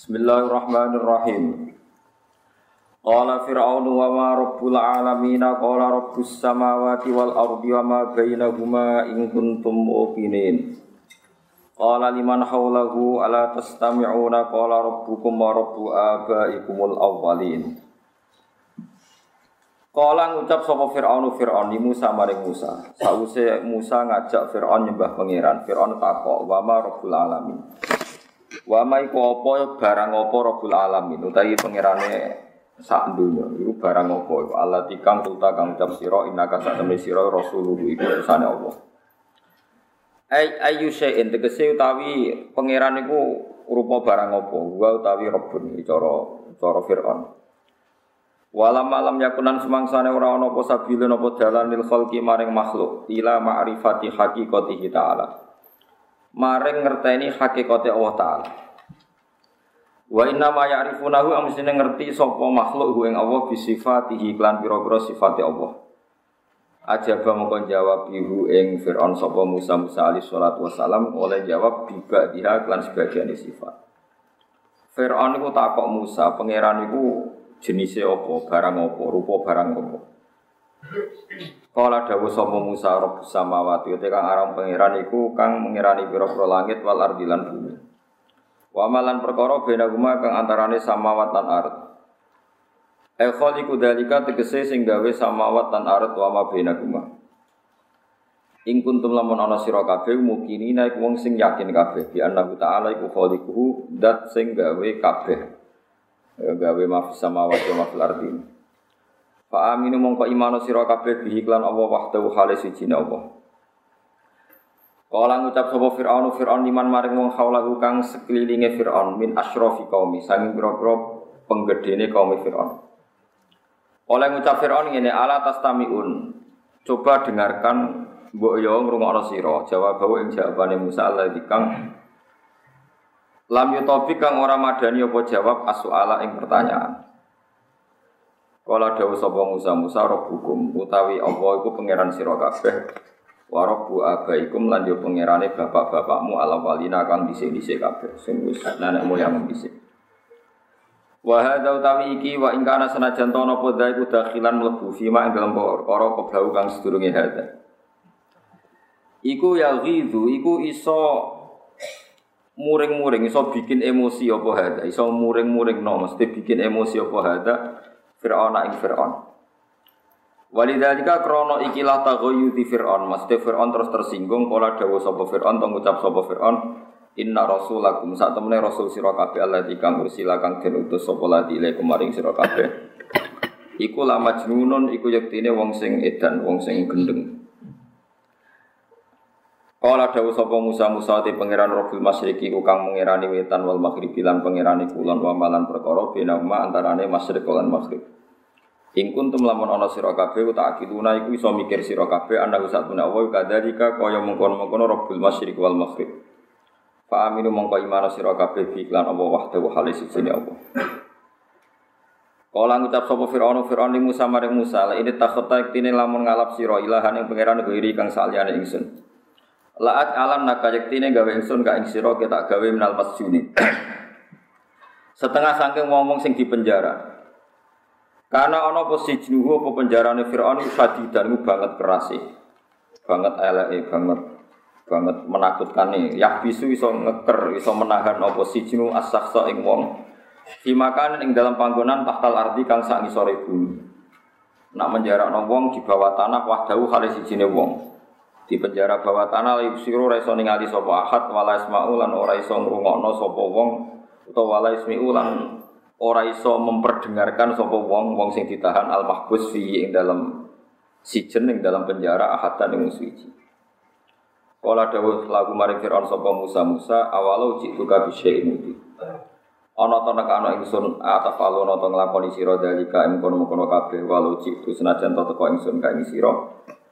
Bismillahirrahmanirrahim. Qala Fir'aun wa ma rabbul alamin qala rabbus samawati wal ardi wa ma bainahuma in kuntum muqinin. Qala liman hawlahu ala tastami'una qala rabbukum wa rabbu abaikumul awwalin. Qala ngucap sapa Fir'aun Fir'aun ni Musa maring Musa. Sause Musa ngajak Fir'aun nyembah pangeran. Fir'aun takok wa ma rabbul alamin. Wa ma iku apa barang apa rabbul alamin? Utawi pangerane sak dunya. Iku barang apa iku? Allah tikang tulta kang ucap sira innaka sak temne sira rasulullah iku utusane Allah. Ay ayu syai'in tegese utawi pangeran iku rupa barang apa? Wa utawi rabbun cara cara Firaun. Walam malam yakunan semangsane ora ana apa sabile napa dalan lil khalqi maring makhluk ila ma'rifati haqiqatihi ta'ala. Maring ngerteni hakikate Allah taala. Wa inna ma ya'rifunahu amsine ngerti sapa makhluk hu ing Allah bi sifatihi klan pira-pira sifate Allah. Ajaba mongko jawab ibu ing Fir'aun sapa Musa Musa alaihi salatu wasalam oleh jawab biba dia klan sebagian sifat. Fir'aun iku takok Musa, pangeran iku jenisnya apa, barang apa, rupa barang apa. Kala dawu sapa Musa rabbus samawati te kang aran pangeran iku kang mengirani pira-pira langit wal ardilan bumi. Wa malan perkara bena guma kang antarane samawat lan ard. E khaliqu dalika tegese sing gawe samawat lan ard wa ma bena guma. Ing kuntum lamun ana sira kabeh mukini naik wong sing yakin kabeh bi annahu ta'ala iku khaliquhu dat sing gawe kabeh. Gawe mafis samawat wa mafil ardi. Fa aminu mongko imano sira kabeh bihi lan Allah wahdahu hale siji Allah. Kala ngucap sapa Fir'aun Fir'aun liman maring wong haulahu kang sekelilinge Fir'aun min asyrafi qaumi sanging pira-pira penggedene kaum Fir'aun. Oleh ngucap Fir'aun ngene ala tastamiun. Coba dengarkan mbok yo ngrungokno sira. Jawab bawa ing jawabane Musa Allah kang lam yutobi kang ora madani apa jawab as-suala ing pertanyaan. Kala dawuh sapa Musa Musa hukum utawi Allah iku pangeran sira kabeh Warobu abaikum lan yo pangerane bapak-bapakmu ala walina kang dhisik-dhisik kabeh sing wis nenek moyang dhisik. Wa hadza utawi iki wa ing kana senajan to napa dha iku dakhilan mlebu fima ing dalem perkara kebau kang sedurunge hadza. Iku ya ghidhu iku iso muring-muring iso bikin emosi apa hadza iso muring-muring no mesti bikin emosi apa hadza Fir'aun ing Fir'aun. Walidhalika krono ikilah tagoyuti Fir'aun. Maksudnya Fir'aun terus tersinggung Kala dawa sopa Fir'aun Tong ucap sopa Fir'aun? Inna rasulakum. Saat temennya rasul sirakabe Allah dikang ursila kang den utus sopa ladi ilai kemaring sirakabe Iku lama jenunun Iku yaktine wong sing edan Wong sing gendeng Kala dawa sopa Musa Musa di pangeran Robil Masriki Kukang mengirani wetan wal maghribi Lan pengirani kulon wamalan perkara Bina antarane masyrik lan maghrib In kuntum lamun ana sira kabeh tak akiluna iku iso mikir sira kabeh ana satuna wa kadzalika kaya mengkon-mengkon Rabbul Masyriq wal Maghrib. Fa aminu mongko iman sira kabeh bi iklan Allah wahdahu halis sini Allah. Kala ngucap sapa Firaun Firaun ning Musa maring Musa la ini takhata iktine lamun ngalap sira ilahan ing pangeran iri kang saliyane ingsun. La'at alam naka yektine gawe ingsun ka ing sira tak gawe minal masjuni. Setengah saking wong-wong sing dipenjara. Karena ono posisi jenuh apa penjarane Fir'aun itu dan itu banget keras sih. Banget eleke, banget banget menakutkan nih. Yah bisu iso ngeker, iso menahan apa sijnu as-sakhsa ing wong. Dimakan ing dalam panggonan tahtal ardi kang sak ngisore bumi. Nak menjara wong di bawah tanah wahdahu kali sijine wong. Di penjara bawah tanah li sira ora iso ningali sapa ahad wala isma'u lan ora iso ngrungokno sapa wong utawa wala ismi'u lan ora iso memperdengarkan sapa wong wong sing ditahan al mahbus fi ing dalam sijen ing dalam penjara ahatan ing suci. Kala dawuh lagu maring Firaun sapa Musa Musa awalo jitu ka bi syai'in Ana ta nek ana ingsun atafalu ana ta nglakoni sira dalika ing kono-kono kabeh walau jitu senajan ta teko ingsun ka ing sira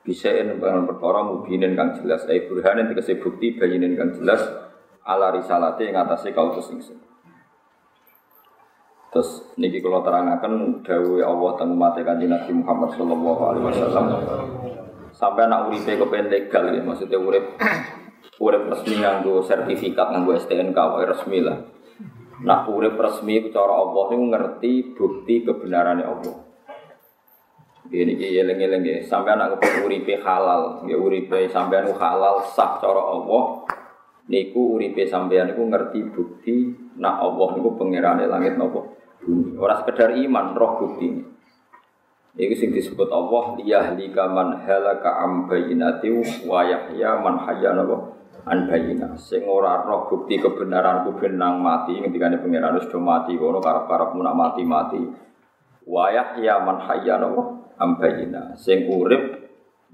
bisain dengan perkara mubinin kang jelas. Ai burhanin tegese bukti bayinin kang jelas. Ala risalate ing atase kautus ingsun. Terus niki kalau terangkan dawe Allah tentang mati kanji Nabi Muhammad Sallallahu Alaihi Wasallam. Sampai anak uripe kepen legal ya. Maksudnya urip urip resmi nganggo sertifikat nganggo STNK wae resmi lah. Nak urip resmi cara Allah niku ngerti bukti kebenarannya Allah. Gini iki eling-eling nggih, sampean nak kepengin uripe halal, ya uripe sampean halal sah cara Allah. Niku uripe sampean niku ngerti bukti nak Allah niku pangerane langit napa? Bumi. Ora sekedar iman, roh bukti. Iku sing disebut Allah liyahlika man halaka am bayyinati wa yahya man hayya napa? An sing ora roh bukti kebenaranku benang mati ini pangeran wis do mati kono karep-karep nak mati-mati. Wayah ya man hayya napa am bayina sing urip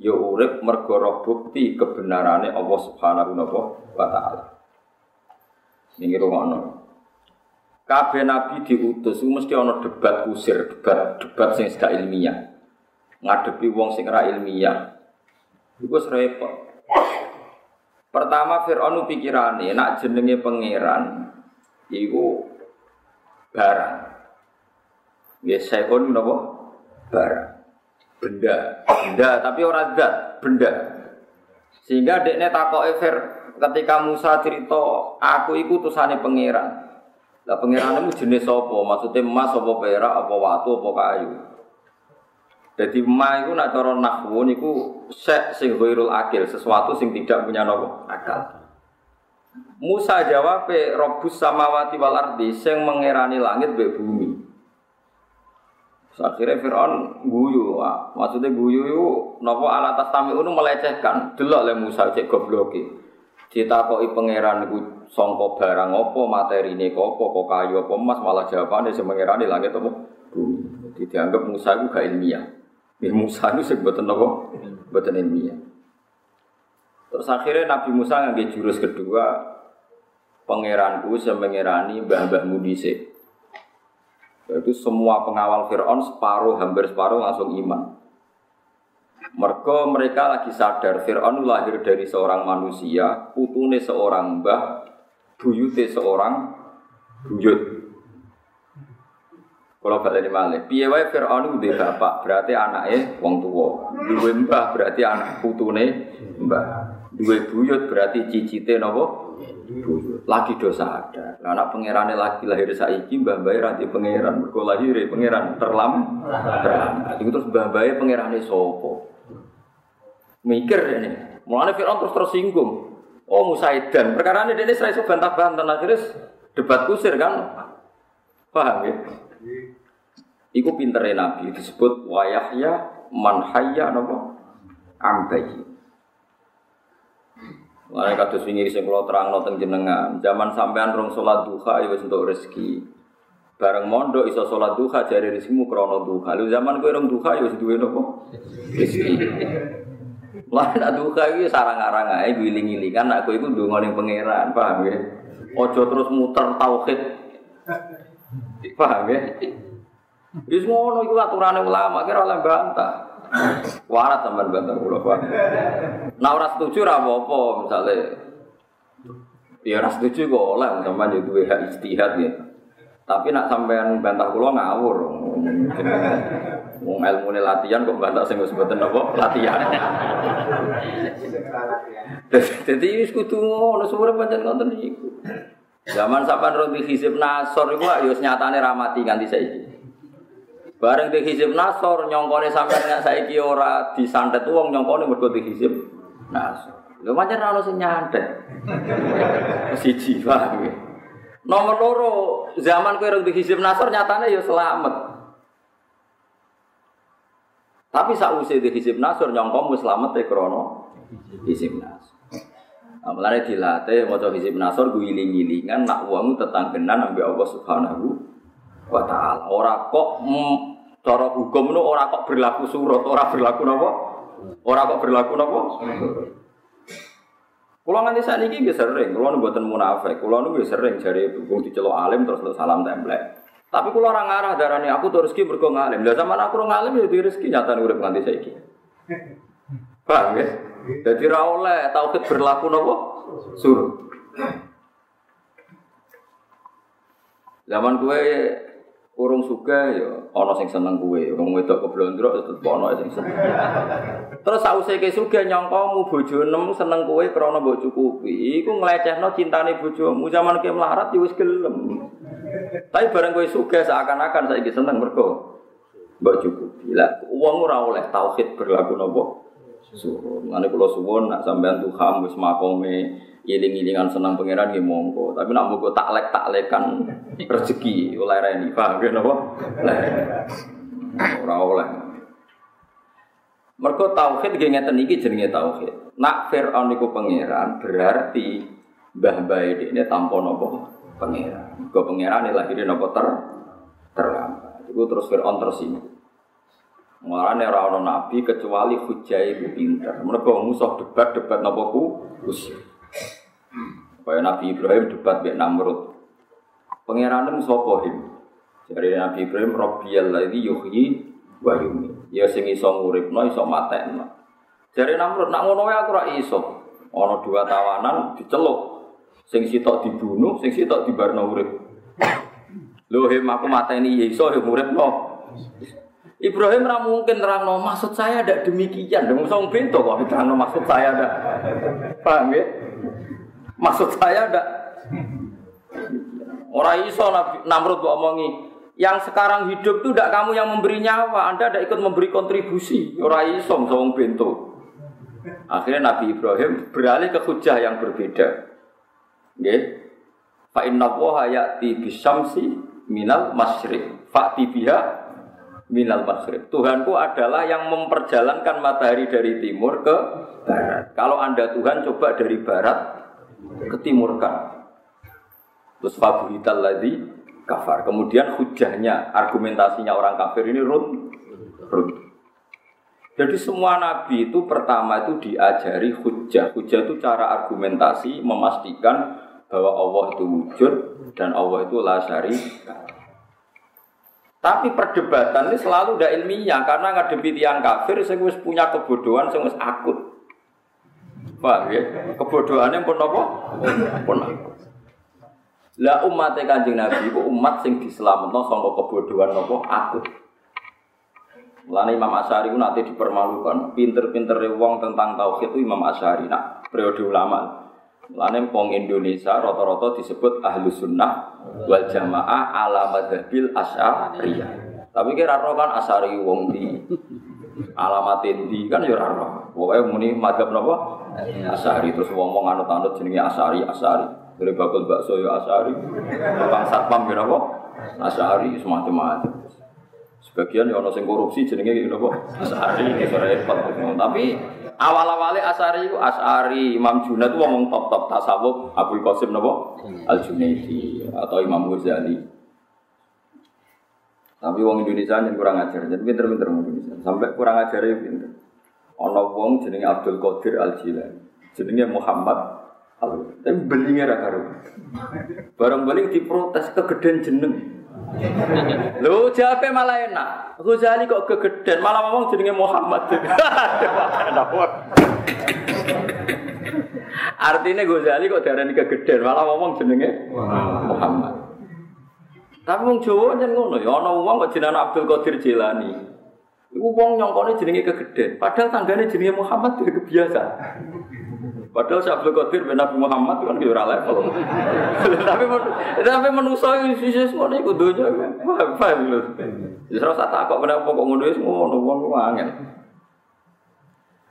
ya urip mergo roh bukti kebenarane Allah Subhanahu wa taala ini ngono kabeh nabi diutus mesti ana debat kusir debat debat sing gak ilmiah ngadepi wong sing ora ilmiah iku repot Pertama Fir'aun pikirane nak jenenge pangeran iku barang. Ya saikon napa? Barang. Benda, benda tapi ora zat, benda. Sehingga dekne takoke Fir ketika Musa cerita aku iku utusane pangeran. Lah pangeranmu jenis apa? Maksudnya emas apa perak apa watu apa kayu? Jadi ma itu nak cara nahwu niku sek sing ghairul akil, sesuatu sing tidak punya nopo akal. Musa jawab robus samawati wal ardi sing mengerani langit be bumi. Akhirnya Fir'aun guyu, maksudnya guyu itu nopo alat tami itu melecehkan, delok le Musa cek gobloki. Ditakoki pangeran iku sangka barang apa, materine apa, kok kayu apa emas, malah jawabane sing mengerani langit apa. Jadi dianggap Musa itu gak ilmiah. Ya Musa itu sing boten napa? Boten ilmiah. Terus akhirnya Nabi Musa ngambil jurus kedua, pangeranku yang mengerani mbah-mbahmu dhisik. Itu semua pengawal Fir'aun separuh, hampir separuh langsung iman. Mereka mereka lagi sadar Fir'aun lahir dari seorang manusia, putune seorang mbah, buyute seorang buyut. Kalau balik malih, piye wae Firaun duwe bapak, berarti anaknya wong tua. Duwe mbah berarti anak putune mbah. Duwe buyut berarti cicite napa? Lagi dosa ada. Lah anak pangerane lagi lahir saiki mbah bae ra di pangeran, mergo lahir pangeran terlam terlambat. Iku terus mbah bae pangerane sapa? Mikir ini. Mulane Firaun terus tersinggung. Oh Musaidan, perkara ini dia serai bantah-bantah, akhirnya debat kusir kan, paham ya? Iku pintere Nabi disebut wayahya man hayya napa ambayi. Mulai kados wingi sing kula terangno teng jenengan, zaman sampean rong salat duha ya wis entuk rezeki. Bareng mondok iso salat duha jare rezekimu krana duha. Lu zaman kowe rong duha ya wis duwe napa? Rezeki. Lah nak duha iki sarang-arang ae giling-gilingan nak kowe iku ndongane pangeran, paham ya? Ojo terus muter tauhid. Paham ya? Ngono iku aturane ulama kira oleh bantah. Warat sampean bantah kula, Pak. Nah ora setuju ra apa-apa misale Ya ora setuju kok oleh sampean yo duwe hak istihad ya. Tapi nak sampean bantah kula ngawur. Wong ilmune latihan kok bantah sing wis mboten apa latihan. Dadi wis kudu ngono sumure pancen ngoten iku. Zaman sampean ro hisib nasor iku yo nyatane ramati nganti saiki. Bareng di hizib nasor nyongkone sampai nggak saiki ora disantet uang nyongkone mergo di hizib nasor. Lho macam ora sing nyantet. Ya. Nomor loro zaman kowe di hizib nasor nyatane ya selamat. Tapi sausé di hizib nasor nyongkomu selamat e krono hizib nasor. Amalane dilatih maca hizib nasor guling-gilingan nak uangmu tetanggenan ambil Allah Subhanahu wa taala. Ora kok Cara hukum itu orang kok berlaku surut, orang berlaku nopo, orang kok berlaku nopo. Kulo nganti saat ini sering, kulo nu buatan munafik, kulo nu sering cari hukum dicelok alim terus salam template. Tapi kulo orang arah darani aku tuh rezeki berko ngalim. Lah zaman aku orang ngalim ya rezeki nyata urip nganti saiki. Paham ya? Jadi ra oleh tauhid berlaku nopo? Surut. Zaman kue Urung suka ya ana sing seneng kuwe, urung wedok keblondrok ya tetep ana sing seneng. Terus sause ke suga nyangkamu bojo nem seneng kowe krana mbok cukupi, iku nglecehno cintane bojomu zaman ke melarat ya wis gelem. Tapi bareng kowe suga seakan-akan saiki seneng mergo mbok cukupi. Lah wong ora oleh tauhid berlaku napa? Suwun. Ngene kula suwun nak sampean Tuhan wis makome iling-ilingan senang pangeran nggih monggo. Tapi nak monggo taklek-taklekan rezeki oleh reni, paham nggih napa? Ora oleh. Mergo tauhid nggih ngeten iki jenenge tauhid. Nak Firaun niku pangeran berarti mbah-mbah ini tanpa napa pangeran. Mergo pangeran lahirin napa ter terlambat. Iku terus Firaun tersinggung. Mulane ora ana nabi kecuali hujai itu pinter. Mergo musuh debat-debat napa ku usia. Kaya Nabi Ibrahim debat mbek Namrud. Pangerane sapa him? Jadi Nabi Ibrahim Rabbiyal ladzi yuhyi wa yumiit. Ya sing iso nguripno iso matekno. Jare Namrud nak ngono aku ora iso. Ana dua tawanan diceluk. Sing sitok dibunuh, sing sitok dibarno urip. Lho him aku mateni ya iso ya uripno. Ibrahim ra mungkin terangno maksud saya ada demikian. Dong song pintu kok terangno maksud saya ada. Paham ya? Maksud saya ada. Orang iso Namrud omongi, yang sekarang hidup itu tidak kamu yang memberi nyawa, Anda tidak ikut memberi kontribusi. Orang iso song pintu. Akhirnya Nabi Ibrahim beralih ke hujah yang berbeda. Nggih. Fa inna wa ya'ti bisyamsi minal masyriq. Fa'ti biha minal maghrib. Tuhanku adalah yang memperjalankan matahari dari timur ke barat. Kalau Anda Tuhan coba dari barat ke timur kan. Terus fabuhital lagi kafar. Kemudian hujahnya, argumentasinya orang kafir ini run, run. Jadi semua nabi itu pertama itu diajari hujah. Hujah itu cara argumentasi memastikan bahwa Allah itu wujud dan Allah itu la syarika. Tapi perdebatan ini selalu tidak ilmiah karena ngadepi tiang kafir saya punya kebodohan saya akut. Paham ya? Kebodohannya pun apa? Pun. Lah umat kanjeng Nabi itu umat sing diselametno sangka kebodohan apa akut. Mulane Imam Asy'ari itu nanti dipermalukan. Pinter-pinter wong tentang tauhid itu Imam Asy'ari. Nah, periode ulama. Mulane wong Indonesia rata-rata disebut ahlu sunnah wal jamaah ala madhabil asyariyah. Tapi kira roh kan asari wong di alamat di kan ya roh. Pokoknya muni madhab napa? Asari terus wong wong anut-anut jenenge asari asari. Dari bakul bakso ya asari. Tukang satpam ya napa? Asari semacam-macam. Sebagian ya ono sing korupsi jenenge? Asari iki repot. Tapi Awal-awalnya Asari itu Asari, Imam Junaid itu ngomong top-top tasawuf Abdul Qasim napa? Al Junaidi atau Imam Ghazali. Tapi wong Indonesia yang kurang ajar, jadi pinter-pinter wong Indonesia. Sampai kurang ajar ya pinter. Ono wong jenenge Abdul Qadir Al Jilani, jenenge Muhammad Al. Tapi belingnya ra karo. Barang balik diprotes kegedean jeneng. Lho jape malah enak. Ghazali kok kegeden, malah ngomong jenenge Muhammad. Artinya Ghazali kok darani kegeden, malah ngomong jenenge Muhammad. Tapi wong Jawa jan ngono ya ana wong kok jenenge Abdul Qadir Jilani. Iku wong nyongkone jenenge kegeden, padahal tanggane jenenge Muhammad dia kebiasa. Padahal si Abdul Qadir bin Nabi Muhammad kan kira level. tapi tapi manusia itu sisi semua ini kudunya paham lho. Justru saat takut kenapa kok ngono wis ngono wong angel.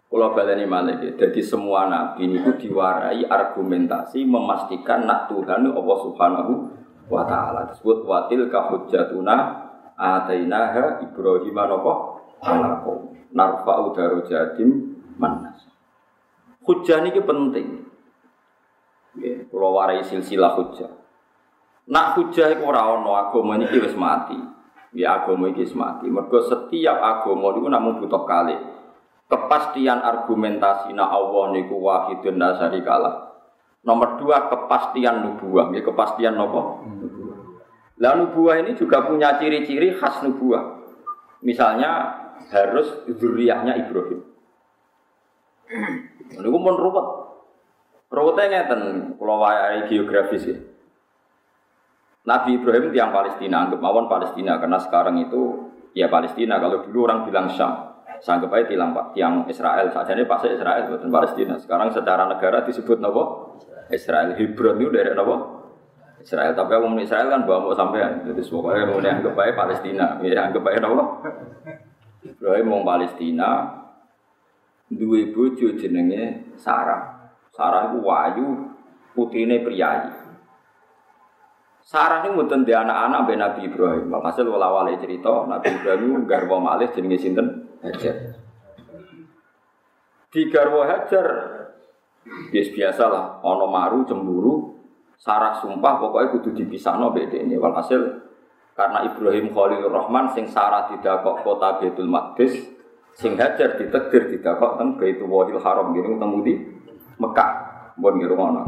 Kalau baleni malih jadi semua nabi ini diwarai argumentasi memastikan nak Tuhan Allah Subhanahu wa taala disebut watil ka hujjatuna atainaha Ibrahim napa narfa'u darajatim manas Hujah ini penting. Ya, kalau warai silsilah hujah. Nak hujah itu orang ono agama ini wis mati. Ya agama ini wis mati. Mergo setiap agama itu namun butuh kali. Kepastian argumentasi na Allah niku wahidun nasari kalah. Nomor dua kepastian nubuah. Ya kepastian nopo. Lah nubuah ini juga punya ciri-ciri khas nubuah. Misalnya harus zuriyahnya Ibrahim. Niku pun ruwet. Ruwetnya ngeten, kalau wayahe geografis ya. Nabi Ibrahim tiang Palestina, anggap mawon Palestina karena sekarang itu ya Palestina. Kalau dulu orang bilang Syam, sanggup aja tiang tiang Israel. Saja ini pasti Israel bukan Palestina. Sekarang secara negara disebut nopo Israel. Hebron itu dari nopo Israel. Tapi orang Israel kan bawa mau sampean. Jadi semuanya mau anggap aja Palestina. Ya anggap aja nopo. Ibrahim mau Palestina, dua bojo jenenge Sarah. Sarah itu wayu, putrine priayi. Sarah ini mboten di anak-anak be Nabi Ibrahim. Hasil wala wale cerita Nabi Ibrahim garwa malih jenenge sinten? Hajar. Di garwa Hajar bias biasa lah, maru cemburu, Sarah sumpah pokoknya kudu dipisahno beda ini. Walhasil karena Ibrahim Khalilur Rahman sing Sarah tidak kok kota Baitul Maqdis, sing Hajar ditekdir tidak kok teng Baitul Wahil Haram gini ketemu di Mekah. Bon ngono.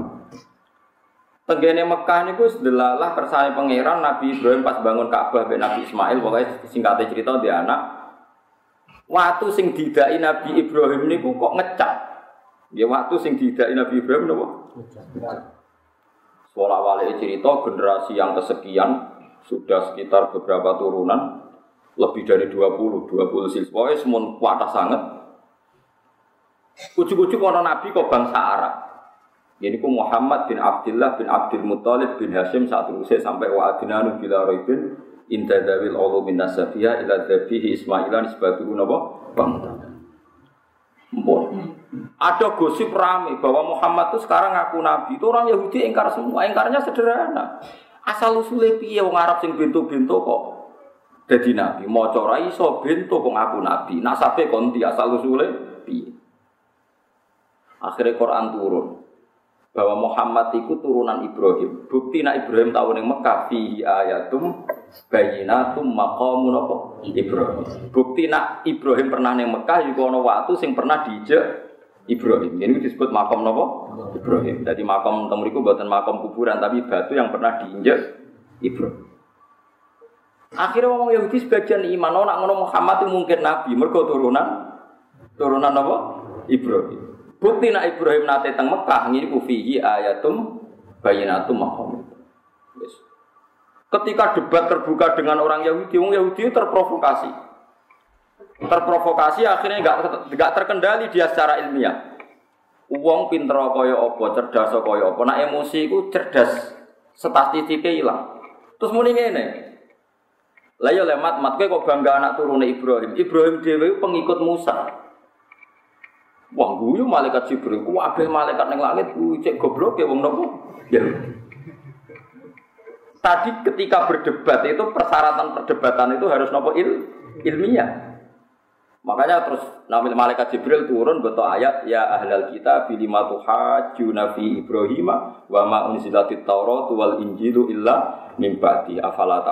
Tenggene Mekah niku sedelalah kersane pangeran Nabi Ibrahim pas bangun Ka'bah ben Nabi Ismail pokoknya singkatnya cerita dia anak waktu sing didai Nabi Ibrahim niku kok ngecap. Ya waktu sing didai Nabi Ibrahim napa? Sekolah wali cerita generasi yang kesekian sudah sekitar beberapa turunan lebih dari 20, 20 siswa semua kuat sangat. Ujuk-ujuk orang Nabi kok bangsa Arab. Ini ku Muhammad bin Abdullah bin Abdul Muthalib bin Hashim saat usai sampai wa adinanu bila roibin inda dawil ulu min nasabiya ila dabihi ismailan nisbatuhu napa Mpun. Ada gosip rame bahwa Muhammad itu sekarang ngaku nabi. Itu orang Yahudi ingkar semua. Ingkarnya sederhana. Asal usulnya piye wong Arab sing bintu-bintu kok jadi nabi. Mau ora iso bintu kok ngaku nabi. Nasabe konti asal usulnya piye. Akhirnya Quran turun bahwa Muhammad itu turunan Ibrahim. Bukti nak Ibrahim tahu yang Mekah fihi ayatum bayinatum maqamun apa? Ibrahim. Bukti nak Ibrahim pernah neng Mekah juga ono waktu sing pernah dijek Ibrahim. Ini disebut makam nopo Ibrahim. Jadi makam temuriku buatan makam kuburan tapi batu yang pernah diinjek Ibrahim. Akhirnya ngomong Yahudi sebagian iman, oh, nak ngono Muhammad itu mungkin nabi, mereka turunan turunan apa? Ibrahim. Bukti nak Ibrahim nate teng Mekah ngene ku fihi ayatum bayinatum maqam. Yes. Ketika debat terbuka dengan orang Yahudi, orang Yahudi terprovokasi. Terprovokasi akhirnya nggak nggak terkendali dia secara ilmiah. Uang pinter kaya apa, cerdas kaya apa. Nak emosi itu cerdas, statistiknya hilang. Terus muni ngene. Lah ya lemat mat kowe kok bangga anak turune Ibrahim. Ibrahim dhewe pengikut Musa. Wah, guyu malaikat Jibril, ku kabeh malaikat ning langit ku cek goblok ya wong nopo? Ya. Tadi ketika berdebat itu persyaratan perdebatan itu harus nopo il, ilmiah. Makanya terus nabi malaikat Jibril turun betul ayat ya ahlal kita bilima tuhajuna fi Ibrahim wa ma unzilatit Taurat wal Injilu illa min ba'di afala.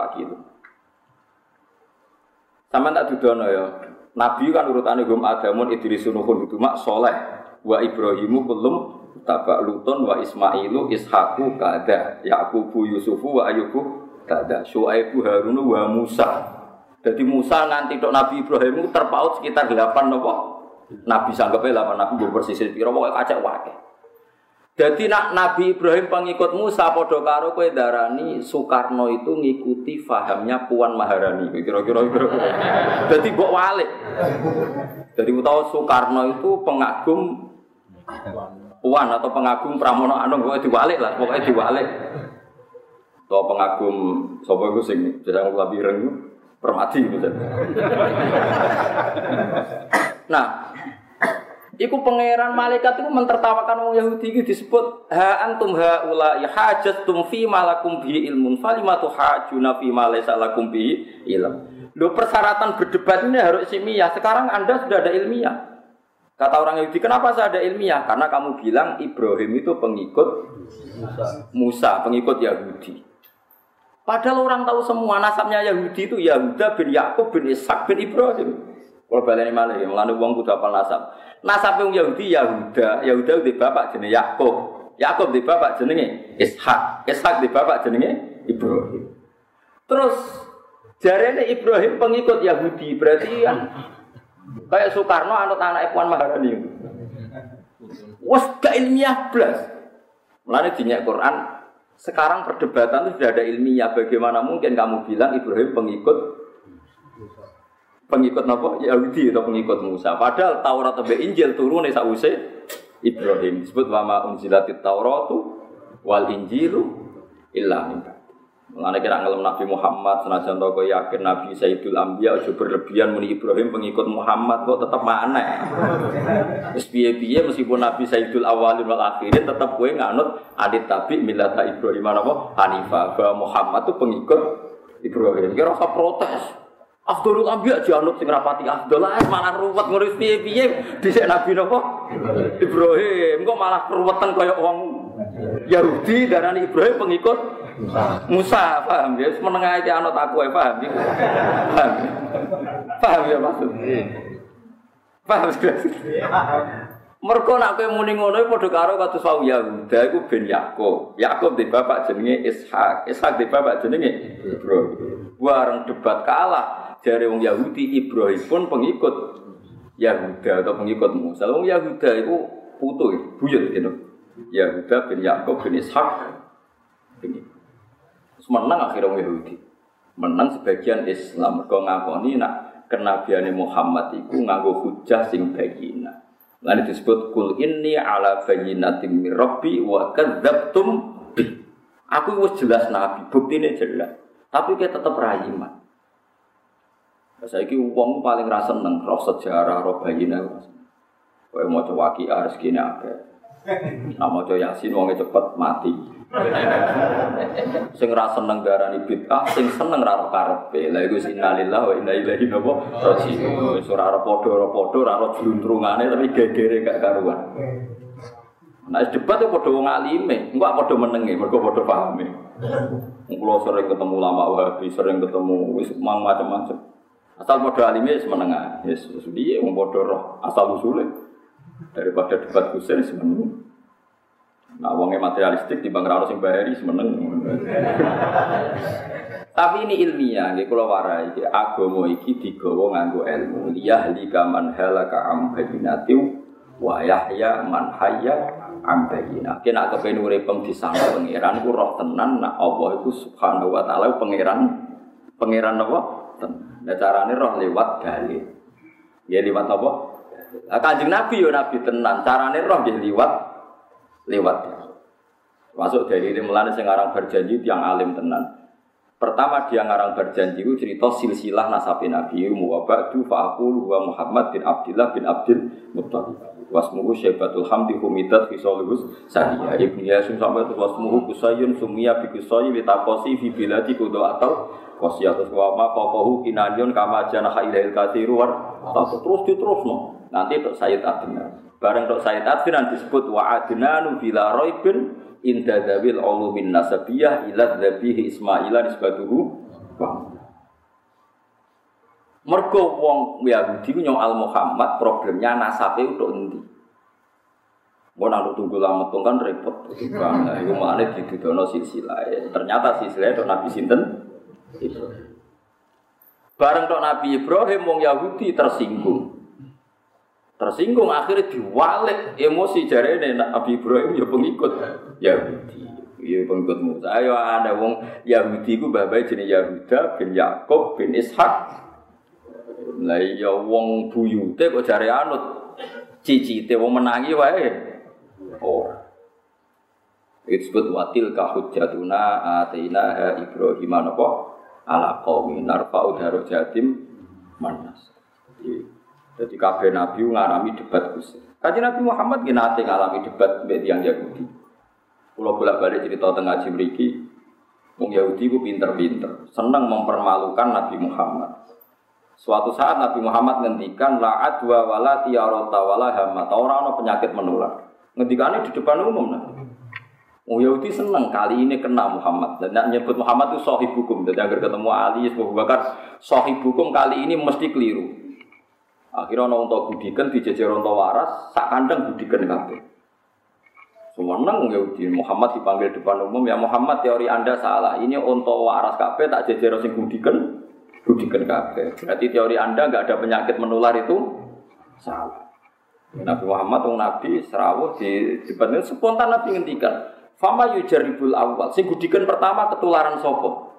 Sama tak dudono ya. Nabi kan urutannya gum Adamun Idrisun Nuhun mak soleh wa Ibrahimu kulum tabak Luton wa Ismailu Ishaku kada Yakubu Yusufu wa Ayubu kada Syuaibu Harunu wa Musa. Jadi Musa nanti dok Nabi Ibrahim terpaut sekitar delapan nopo. Nabi sanggupnya delapan Nabi bersisir piro pokoknya kacak wae. Jadi nak Nabi Ibrahim pengikut Musa podo karo kowe darani Soekarno itu ngikuti fahamnya Puan Maharani. Kira-kira kira. Jadi mbok walik. Jadi tahu Soekarno itu pengagum Puan atau pengagum Pramono Anung pokoknya diwalik lah, pokoknya diwalik. Atau pengagum sapa iku sing jasang labiren permati misalnya. Nah, Iku pangeran malaikat itu mentertawakan orang Yahudi itu disebut ha antum haula ya tum fi malakum bi ilmun falimatu hajuna fi ma laysa lakum bi ilm. Lo persyaratan berdebat ini harus ilmiah. Sekarang Anda sudah ada ilmiah. Kata orang Yahudi, kenapa saya ada ilmiah? Karena kamu bilang Ibrahim itu pengikut Musa, Musa pengikut Yahudi. Padahal orang tahu semua nasabnya Yahudi itu Yahuda bin Yakub bin Ishak bin Ibrahim. Kalau baleni malah ya, uang kudu apal nasab. Nasab yang Yahudi Yahuda, Yahuda di bapak jenenge Yakub. Yakub di bapak jenenge Ishak. Ishak di bapak jenenge Ibrahim. Terus jarene Ibrahim pengikut Yahudi, berarti kan kayak Soekarno anut anak Puan Maharani. Wes gak ilmiah blas. Mulane dinyak Quran Sekarang perdebatan itu sudah ada ilmiah. Bagaimana mungkin kamu bilang Ibrahim pengikut pengikut apa? Yahudi atau pengikut Musa. Padahal Taurat atau Injil turun nih sause Ibrahim. Disebut wama unzilatit Tauratu wal Injilu illa min Mengenai kira ngelem Nabi Muhammad, senajan toko yakin Nabi Sayyidul Ambiya, aja berlebihan muni Ibrahim pengikut Muhammad kok tetap mana? Terus piye meskipun Nabi Sayyidul Awalin wal Akhirin tetap gue nganut adit tabi milata Ibrahim apa? Hanifah bahwa Muhammad tuh pengikut Ibrahim. Kira rasa protes. Abdul Ambiya janut sing rapati Abdul malah ruwet ngurus piye-piye dhisik Nabi napa? Ibrahim kok malah keruwetan kaya wong Yahudi darani Ibrahim pengikut Musa, paham ya? Menengah aja anut aku ya, paham ya? Paham, paham ya maksud? Paham sudah? Mereka nak kowe muni ngono padha karo kados wau Yahuda iku ben Yakub. Yakub di bapak jenenge Ishak. Ishak di bapak jenenge Ibrahim. Bareng debat kalah dari wong Yahudi Ibrahim pun pengikut Yahuda atau pengikut Musa. Wong Yahuda itu putu, buyut gitu. Yahuda bin Yakub bin Ishak. Ini. menang akhirnya orang Yahudi. Menang sebagian Islam. Mereka ngakoni nak kenabian Muhammad itu nganggo hujah sing bayina. Lalu disebut kul ini ala bayinatim mirabbi wa kadzabtum bi. Aku wis jelas nabi, bukti ini jelas. Tapi kita tetap rayiman. Saya ini uang paling rasa seneng roh sejarah, roh bayina. Kau mau coba kia rezeki ini ada. Nah coba yasin, uangnya cepet mati. sing ra seneng darani bid'ah, sing seneng ra karepe. Lah iku innalillahi wa inna ilaihi raji'un. Wis ora padha-padha, ora ora jluntrungane tapi gegere gak karuan. Nah, debat itu padha wong alime, engko padha menenge, mergo padha pahame. Kulo sering ketemu lama Wahabi, sering ketemu wis macam-macam. Asal padha alime wis menengah. Yes, piye wong padha roh asal usule. Daripada debat kusen semeneng. Nah, wongnya materialistik di bang Rano sing bahari semeneng. Tapi ini ilmiah, nggih kula warai iki agama iki digawa nganggo ilmu. Liyahli kaman halaka am bayinati wa yahya man hayya am bayina. Kena kepen uripem disangka pangeran ku roh tenan nak Allah iku subhanahu wa taala pangeran pangeran apa? Tenan. Nah carane roh lewat dalil. Ya lewat apa? Kanjeng Nabi yo Nabi tenan. Carane roh nggih lewat lewat. Masuk dari ini melani sekarang berjanji yang alim tenan. Pertama dia ngarang berjanji itu cerita silsilah nasabi Nabi. Wa ba'du fa'aqulu wa Muhammad bin Abdullah bin Abdul Muttalib. Wasmuhu Syaibatul Hamdi Humidat Fisolihus Sadiya Ibn Yasim sampai itu wasmuhu Kusayun Sumia bi Kusayi Litakosi Fi Biladi Kudo atau Kosiatus Wama Kokohu Kinanyun Kama Janaha Ilahil Kathiru War. Terus diterus no Nanti untuk Sayyid Adnan. Bareng untuk Sayyid Adnan disebut Wa Adnanu Bila Roibin Inda Dawil Ulumin Nasabiyah Ilad Dhabihi Ismaila Nisbatuhu Mergo wong Yahudi nyong al Muhammad problemnya nasabe untuk endi. Mau nak tunggu lama tuh kan repot. Nah, itu mana di dono silsilah. Ternyata silsilah itu Nabi Sinten Ibrahim. Bareng Nabi Ibrahim wong Yahudi tersinggung. Tersinggung akhirnya diwalik emosi jari Nabi Ibrahim ya pengikut Yahudi. Ya pengikut Musa. Ayo ada wong Yahudi ku babai jenis Yahuda bin Yakob bin Ishak Lah iya wong buyute kok jare anut cicite wong menangi wae. Itu disebut watil kahujatuna atina ha Ibrahim apa ala qaumi narfa'u jatim manas. Jadi kabeh nabi ngalami debat Gusti. Kaji Nabi Muhammad nggih nate ngalami debat mbek tiyang Yahudi. Pulau bolak-balik cerita tengah Jibriki, Wong Yahudi ku pinter-pinter, seneng mempermalukan Nabi Muhammad. Suatu saat Nabi Muhammad ngendikan la adwa wala tiarota wala hamat. Orang ono penyakit menular. Ngendikannya di depan umum nah. Oh Yahudi seneng kali ini kena Muhammad dan nyebut Muhammad itu sahib hukum. Jadi agar ketemu Ali, Abu Bakar, sahib hukum kali ini mesti keliru. Akhirnya untuk budikan dijejer untuk waras, sak kandang budikan kabeh. Semenang Yahudi Muhammad dipanggil depan umum ya Muhammad teori anda salah. Ini untuk waras kabeh tak jejer sing budikan budikan kabeh. Berarti teori Anda nggak ada penyakit menular itu salah. Nabi Muhammad, orang Nabi, serawuh di depan spontan Nabi ngendikan, Fama yujaribul awal. Sing gudikan pertama ketularan sopo.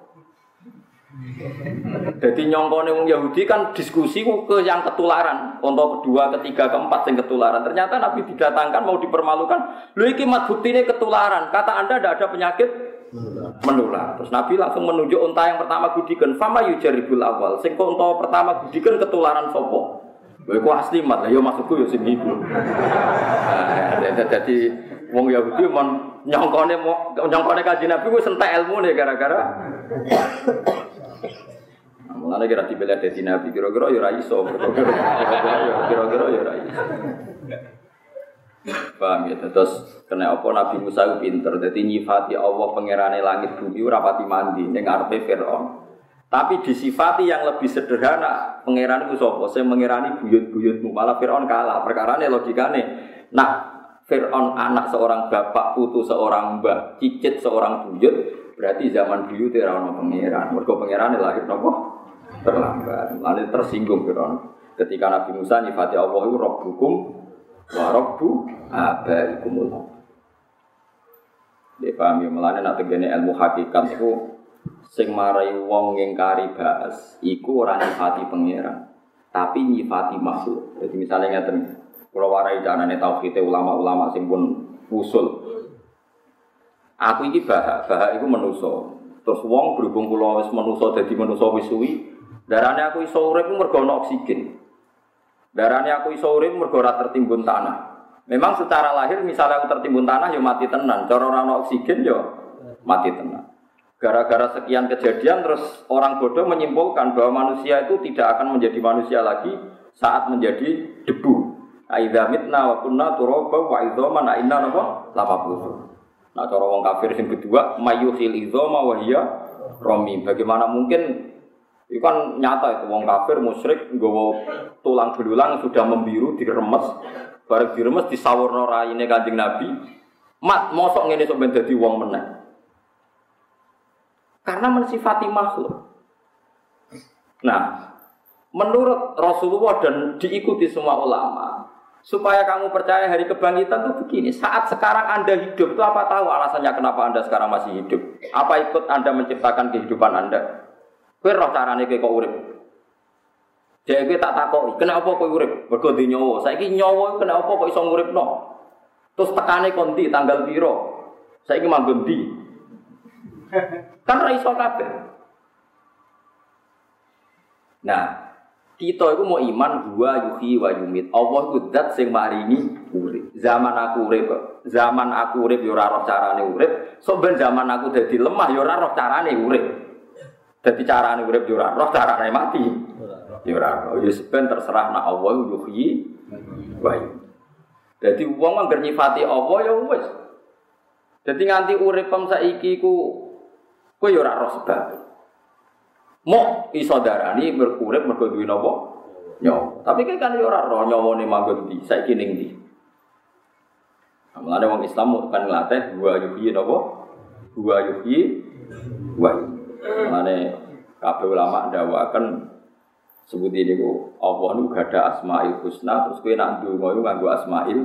Jadi nyongkone wong Yahudi kan diskusi ke yang ketularan, untuk kedua, ketiga, keempat yang ketularan. Ternyata Nabi didatangkan mau dipermalukan. Lu iki mat ini ketularan. Kata Anda tidak ada penyakit menular. Terus Nabi langsung menunjuk unta yang pertama gudikan. Fama yujaribul awal. Sing unta pertama gudikan ketularan sopo. Gue kok asli mat, ya maksudku ya sing iku. Nah, jadi wong Yahudi mon nyongkone nyongkone kaji Nabi gue sentak ilmu nih gara-gara. Mulane kira dibela dadi Nabi kira-kira ya ora iso. Kira-kira ya ora iso. Paham ya, terus kena apa Nabi Musa itu pinter, jadi nyifati Allah pengerane langit bumi rapati mandi, yang ngarepe Fir'aun. Tapi disifati yang lebih sederhana, pangeran itu sopo, saya mengirani buyut-buyutmu, malah Fir'aun kalah. Perkara ini logikanya, nah Fir'aun anak seorang bapak, putu seorang mbak, cicit seorang buyut, berarti zaman buyut era ono pangeran. Mereka pangeran lahir nopo terlambat. Lalu tersinggung Fir'aun. Ketika Nabi Musa nyifati Allah itu Rabbukum wa Rabbu abaikumul. Dia paham ya, melani nak tegene ilmu hakikat itu sing marai wong ngingkari bahas iku ora nyifati pangeran tapi nyifati makhluk jadi misalnya ngeten kalau warai janane tauhid ulama-ulama sing pun usul aku iki bahak bahak iku menuso terus wong berhubung kula wis menuso dadi menuso wis suwi darane aku iso urip mergo ana oksigen. Darane aku iso urip mergo tertimbun tanah. Memang secara lahir misalnya aku tertimbun tanah ya mati tenan. Cara ora oksigen ya mati tenan. Gara-gara sekian kejadian terus orang bodoh menyimpulkan bahwa manusia itu tidak akan menjadi manusia lagi saat menjadi debu. Aidza mitna wa kunna turaba wa idzaman inna napa? Puluh. Nah cara wong kafir yang kedua mayuhil idzama wa hiya romi. Bagaimana mungkin itu kan nyata itu wong kafir musyrik nggawa tulang belulang sudah membiru diremes bareng diremes disawurno raine Kanjeng Nabi. Mat mosok ngene sok ben dadi wong meneh. Karena mensifati makhluk. Nah, menurut Rasulullah dan diikuti semua ulama, supaya kamu percaya hari kebangkitan itu begini. Saat sekarang Anda hidup itu apa tahu alasannya kenapa Anda sekarang masih hidup? Apa ikut Anda menciptakan kehidupan Anda? Kue roh carane kue kok urip. Kue tak takoki, kenapa kue urip? Mergo nyawa. Saiki nyawa kenapa kok iso nguripno? Terus tekane konti tanggal piro? Saiki manggon di. Kan ra iso kabeh. Nah, kita itu mau iman dua yuhi wa yumit. Allah itu dat sing marini urip. Zaman aku urip, zaman aku urip yo ora roh carane urip. So zaman aku dadi lemah yo ora roh carane urip. Dadi carane urip yo ora roh carane mati. Yo ora. Yo ben terserah nak Allah yuhi wa yumit. Dadi wong anggar nyifati Allah ya wis. Dadi nganti uripem saiki ku Kowe ya ora roh sebab. Mau iso darani berkurip mergo duwe? Nyawa. Tapi kan kan ora roh nyawane manggon ndi, saiki ning ndi. Nah, mulane wong Islam kan nglatih dua yuhi napa? Dua yuhi wa. Mulane kabeh ulama ndawakaken sebut ini ku Allah nu gak ada asmaul husna terus kowe nak ndonga iku nganggo asmaul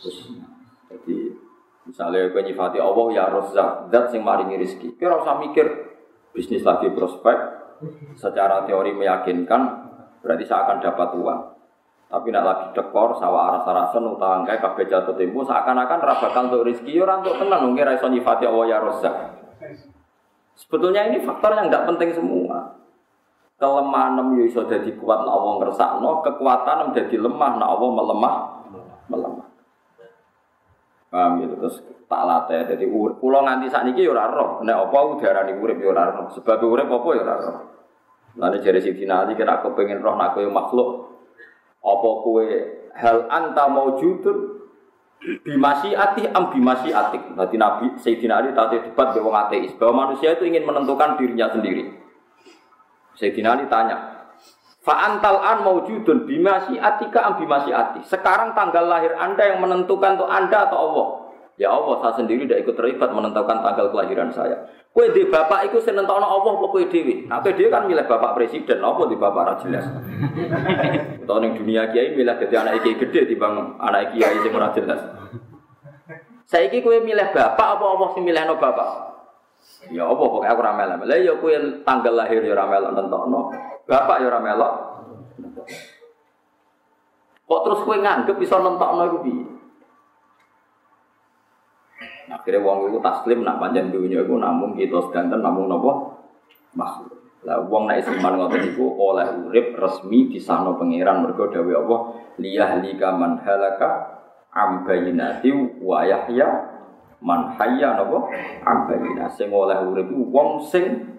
husna. Jadi Misalnya kau nyifati Allah ya Razzaq, zat sing maringi rezeki. Kau usah mikir bisnis lagi prospek, secara teori meyakinkan berarti saya akan dapat uang. Tapi nak lagi dekor, sawah arah sarasen, utang kayak kabeh jatuh tempo, seakan-akan rabakan untuk rezeki, ya orang untuk tenang, mungkin raiso nyifati ya Razzaq. Sebetulnya ini faktor yang tidak penting semua. Kelemahan nem ya iso jadi kuat nak Allah ngersakno, kekuatan menjadi lemah nak Allah melemah, melemah. Paham gitu terus tak latih. Jadi pulau nganti saat ini ya roh. Nek apa udara nih urip ya roh. Sebab urip apa ya roh. Nanti jadi si Ali kira aku pengen roh nak kue makhluk. Apa kue hal anta mau judul bimasi ati am bimasi atik. Nanti Nabi Sayyidina Ali tadi debat dengan ateis bahwa manusia itu ingin menentukan dirinya sendiri. Sayyidina Ali tanya, Fa'antal an maujudun bimasi atika am bimasi ati. Sekarang tanggal lahir Anda yang menentukan untuk Anda atau Allah? Ya Allah, saya sendiri tidak ikut terlibat menentukan tanggal kelahiran saya. Kue di bapak itu senentok Allah apa kue dewi? Nah, kue dewi kan milih bapak presiden, apa di bapak raja jelas. Tahun yang dunia kiai milih jadi anak kiai gede di bang anak kiai yang ora jelas. Saiki kowe milih bapak apa Allah sing milihno bapak? Ya apa pokoknya aku ora melok. Lah ya kowe tanggal lahir ya ora melok nentokno. Bapak ya ora melok. Kok terus kowe nganggep bisa nentokno iku piye? Akhirnya wong itu taslim nak panjang dunia itu namun kita sedanten namun nopo makhluk. Lah wong nek iman ngoten iku oleh urip resmi disahno pangeran. Mergo dawuh Allah liyahlika man halaka am bayinati wa yahya man hayya napa? Sing oleh urip wong sing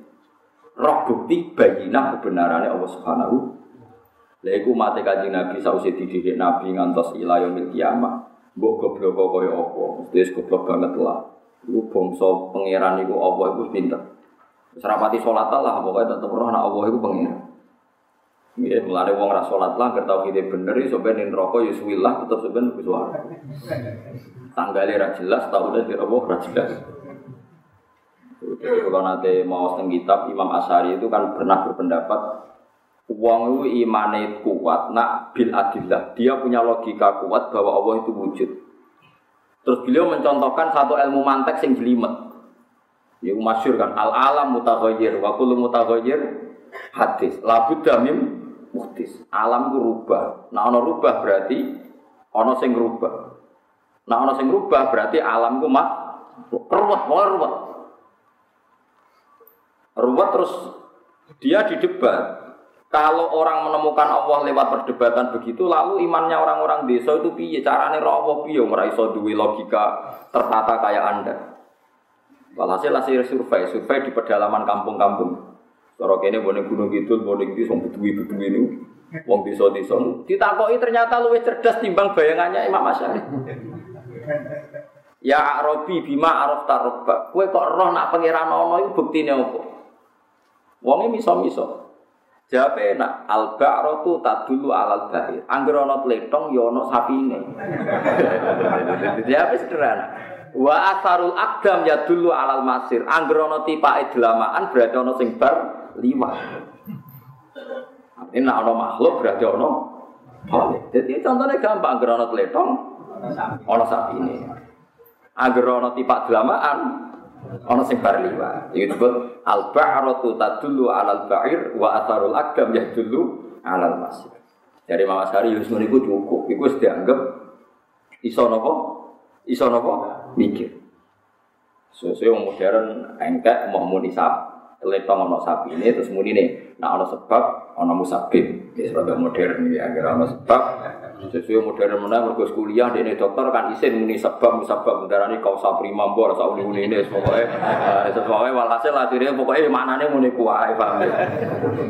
roh bukti bayinah kebenarane Allah Subhanahu. Lha iku mate kanjeng Nabi sausé dididik Nabi ngantos ila kiamah. Mbok goblok kaya apa? Mesti goblok banget lah. Iku bangsa pangeran iku Allah iku pinter. Wis rapati salat lah pokoke tetep roh nek Allah iku pangeran. Ya, mulane wong ra salat lah kerta kita bener ben ning neraka ya suwilah tetep sampean wis suara. Tanggale ra jelas taune kira apa ra jelas. Jadi kalau nanti mau tentang kitab Imam Asari itu kan pernah berpendapat Uang itu imane kuat, nak bil adillah. Dia punya logika kuat bahwa Allah itu wujud. Terus beliau mencontohkan satu ilmu mantek sing jelimet. Yang masyur kan al alam mutaghayyir wa kullu mutaghayyir hadis. Labud damim muhtis. Alam itu rubah. Nah ono rubah berarti ono sing rubah. Nah ono sing rubah berarti alam ku mak ruwet, ruwet. Ruwet terus dia didebat. Kalau orang menemukan Allah lewat perdebatan begitu, lalu imannya orang-orang desa itu piye? Carane Allah piye? Ora iso duwe logika tertata kayak Anda. Walhasil hasil survei, survei di pedalaman kampung-kampung. Cara kene boleh gunung gitu, boleh song bedui bedui ini, wong desa desa. Ditakoki ternyata luwih cerdas timbang bayangannya Imam Asyari. Ya Arabi bima araf tarobba. Kue kok roh nak pangeran itu buktine apa? Wonge miso-miso. Jawab enak, al ba'ratu tadulu alal bahir. Angger ana tletong ya ana sapine. Jawab sederhana. Wa asarul akdam ya dulu alal masir. Angger ana tipake delamaan berarti ana sing bar liwat. Ini nak ana makhluk berarti ana Boleh. Jadi contohnya gampang, angger ana tletong ana sapine. Angger ana tipak delamaan ana sing bar liwat. Iki disebut al ba'ratu tadullu alal ba'ir wa atharul akdam yadullu alal masir. Dari Mama Sari Yusuf niku cukup. Iku wis dianggap iso napa? Iso napa? Mikir. Sesuai yang modern engkek mau muni sap. Letong ono sapi ini terus muni nih. Nah ono sebab ono musabib. Ya serba modern ya agar ono sebab. Sesuai modern mana mergo kuliah dene dokter kan isin muni sebab musabab darani kausa prima mbor sak uni ini pokoke sesuai walhasil akhirnya pokoknya maknane muni kuwae paham.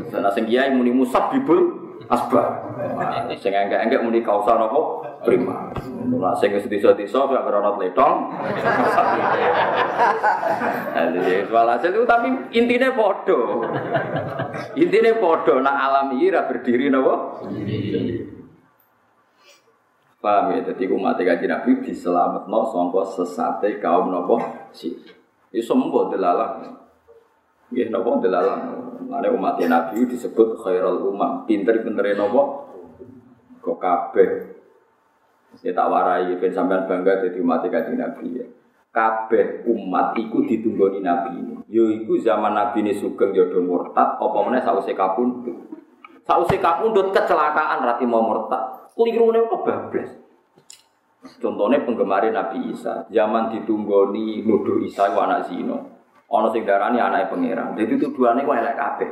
Sana sing kiai muni musabibul asbab. Sing enggak-enggak muni kausa napa prima. Ora sing wis desa-desa gak krono tletong. Jadi walhasil itu tapi intinya podo. Intinya podo nak alam ini berdiri napa? Paham ya, jadi umat kaji Nabi diselamatno sangka sesate kaum nopo si. Itu semua delalah. Ya nopo delalah. Mana umat Nabi disebut khairul umam, pinter-pintere nopo. Kok kabeh. Ya tak warai ben sampean bangga jadi umat kaji Nabi ya. Kabeh umat iku ditunggoni Nabi ini. Yo iku zaman Nabi ini sugeng yo murtad, apa meneh sause kapundhut. Sause kapundhut kecelakaan rati mau murtad. Kelirune kebablas. Contohnya penggemar Nabi Isa, zaman ditunggoni nuduh Isa ku anak zina. Ana sing darani anake pangeran. Jadi tuduhane ku elek kabeh.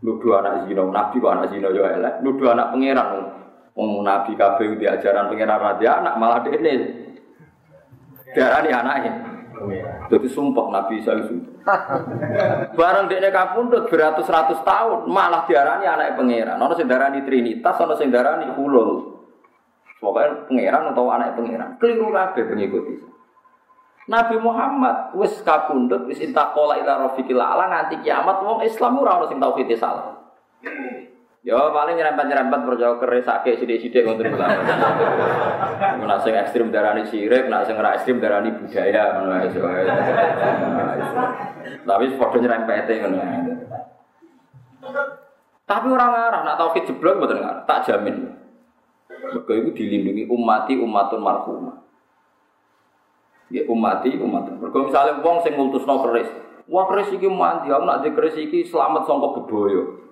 Nuduh anak zina, Nabi ku anak zina yo elek. Nuduh anak pangeran. Wong Nabi kabeh di ajaran pangeran raja anak malah dene. Darani anake. Jadi sumpah Nabi Isa itu. Barang dekne kapundhut beratus-ratus tahun malah diarani anak pangeran. Ono sing darani Trinitas, ono sing darani Hulul. Pokoknya pangeran atau anak pangeran. Keliru kabeh pengikut Isa. Nabi Muhammad wis kapundhut wis intaqala ila rafiqil ala nganti kiamat wong Islam ora ono sing tauhid salah. Ya paling nyerempet-nyerempet percaya keresake sithik-sithik ngoten kula. Nek sing ekstrem darani sirik, nek sing ora ekstrem darani budaya ngono wae. Tapi padha nyerempete ngono. Tapi orang ngarah, nak tauhid jeblok mboten ngarah, tak jamin. Mergo itu dilindungi umati umatun marhumah. Ya umati umat. Mergo misale wong sing ngultusno keris. Wah keris iki mandi, aku nak di keris iki selamat sangka bebaya.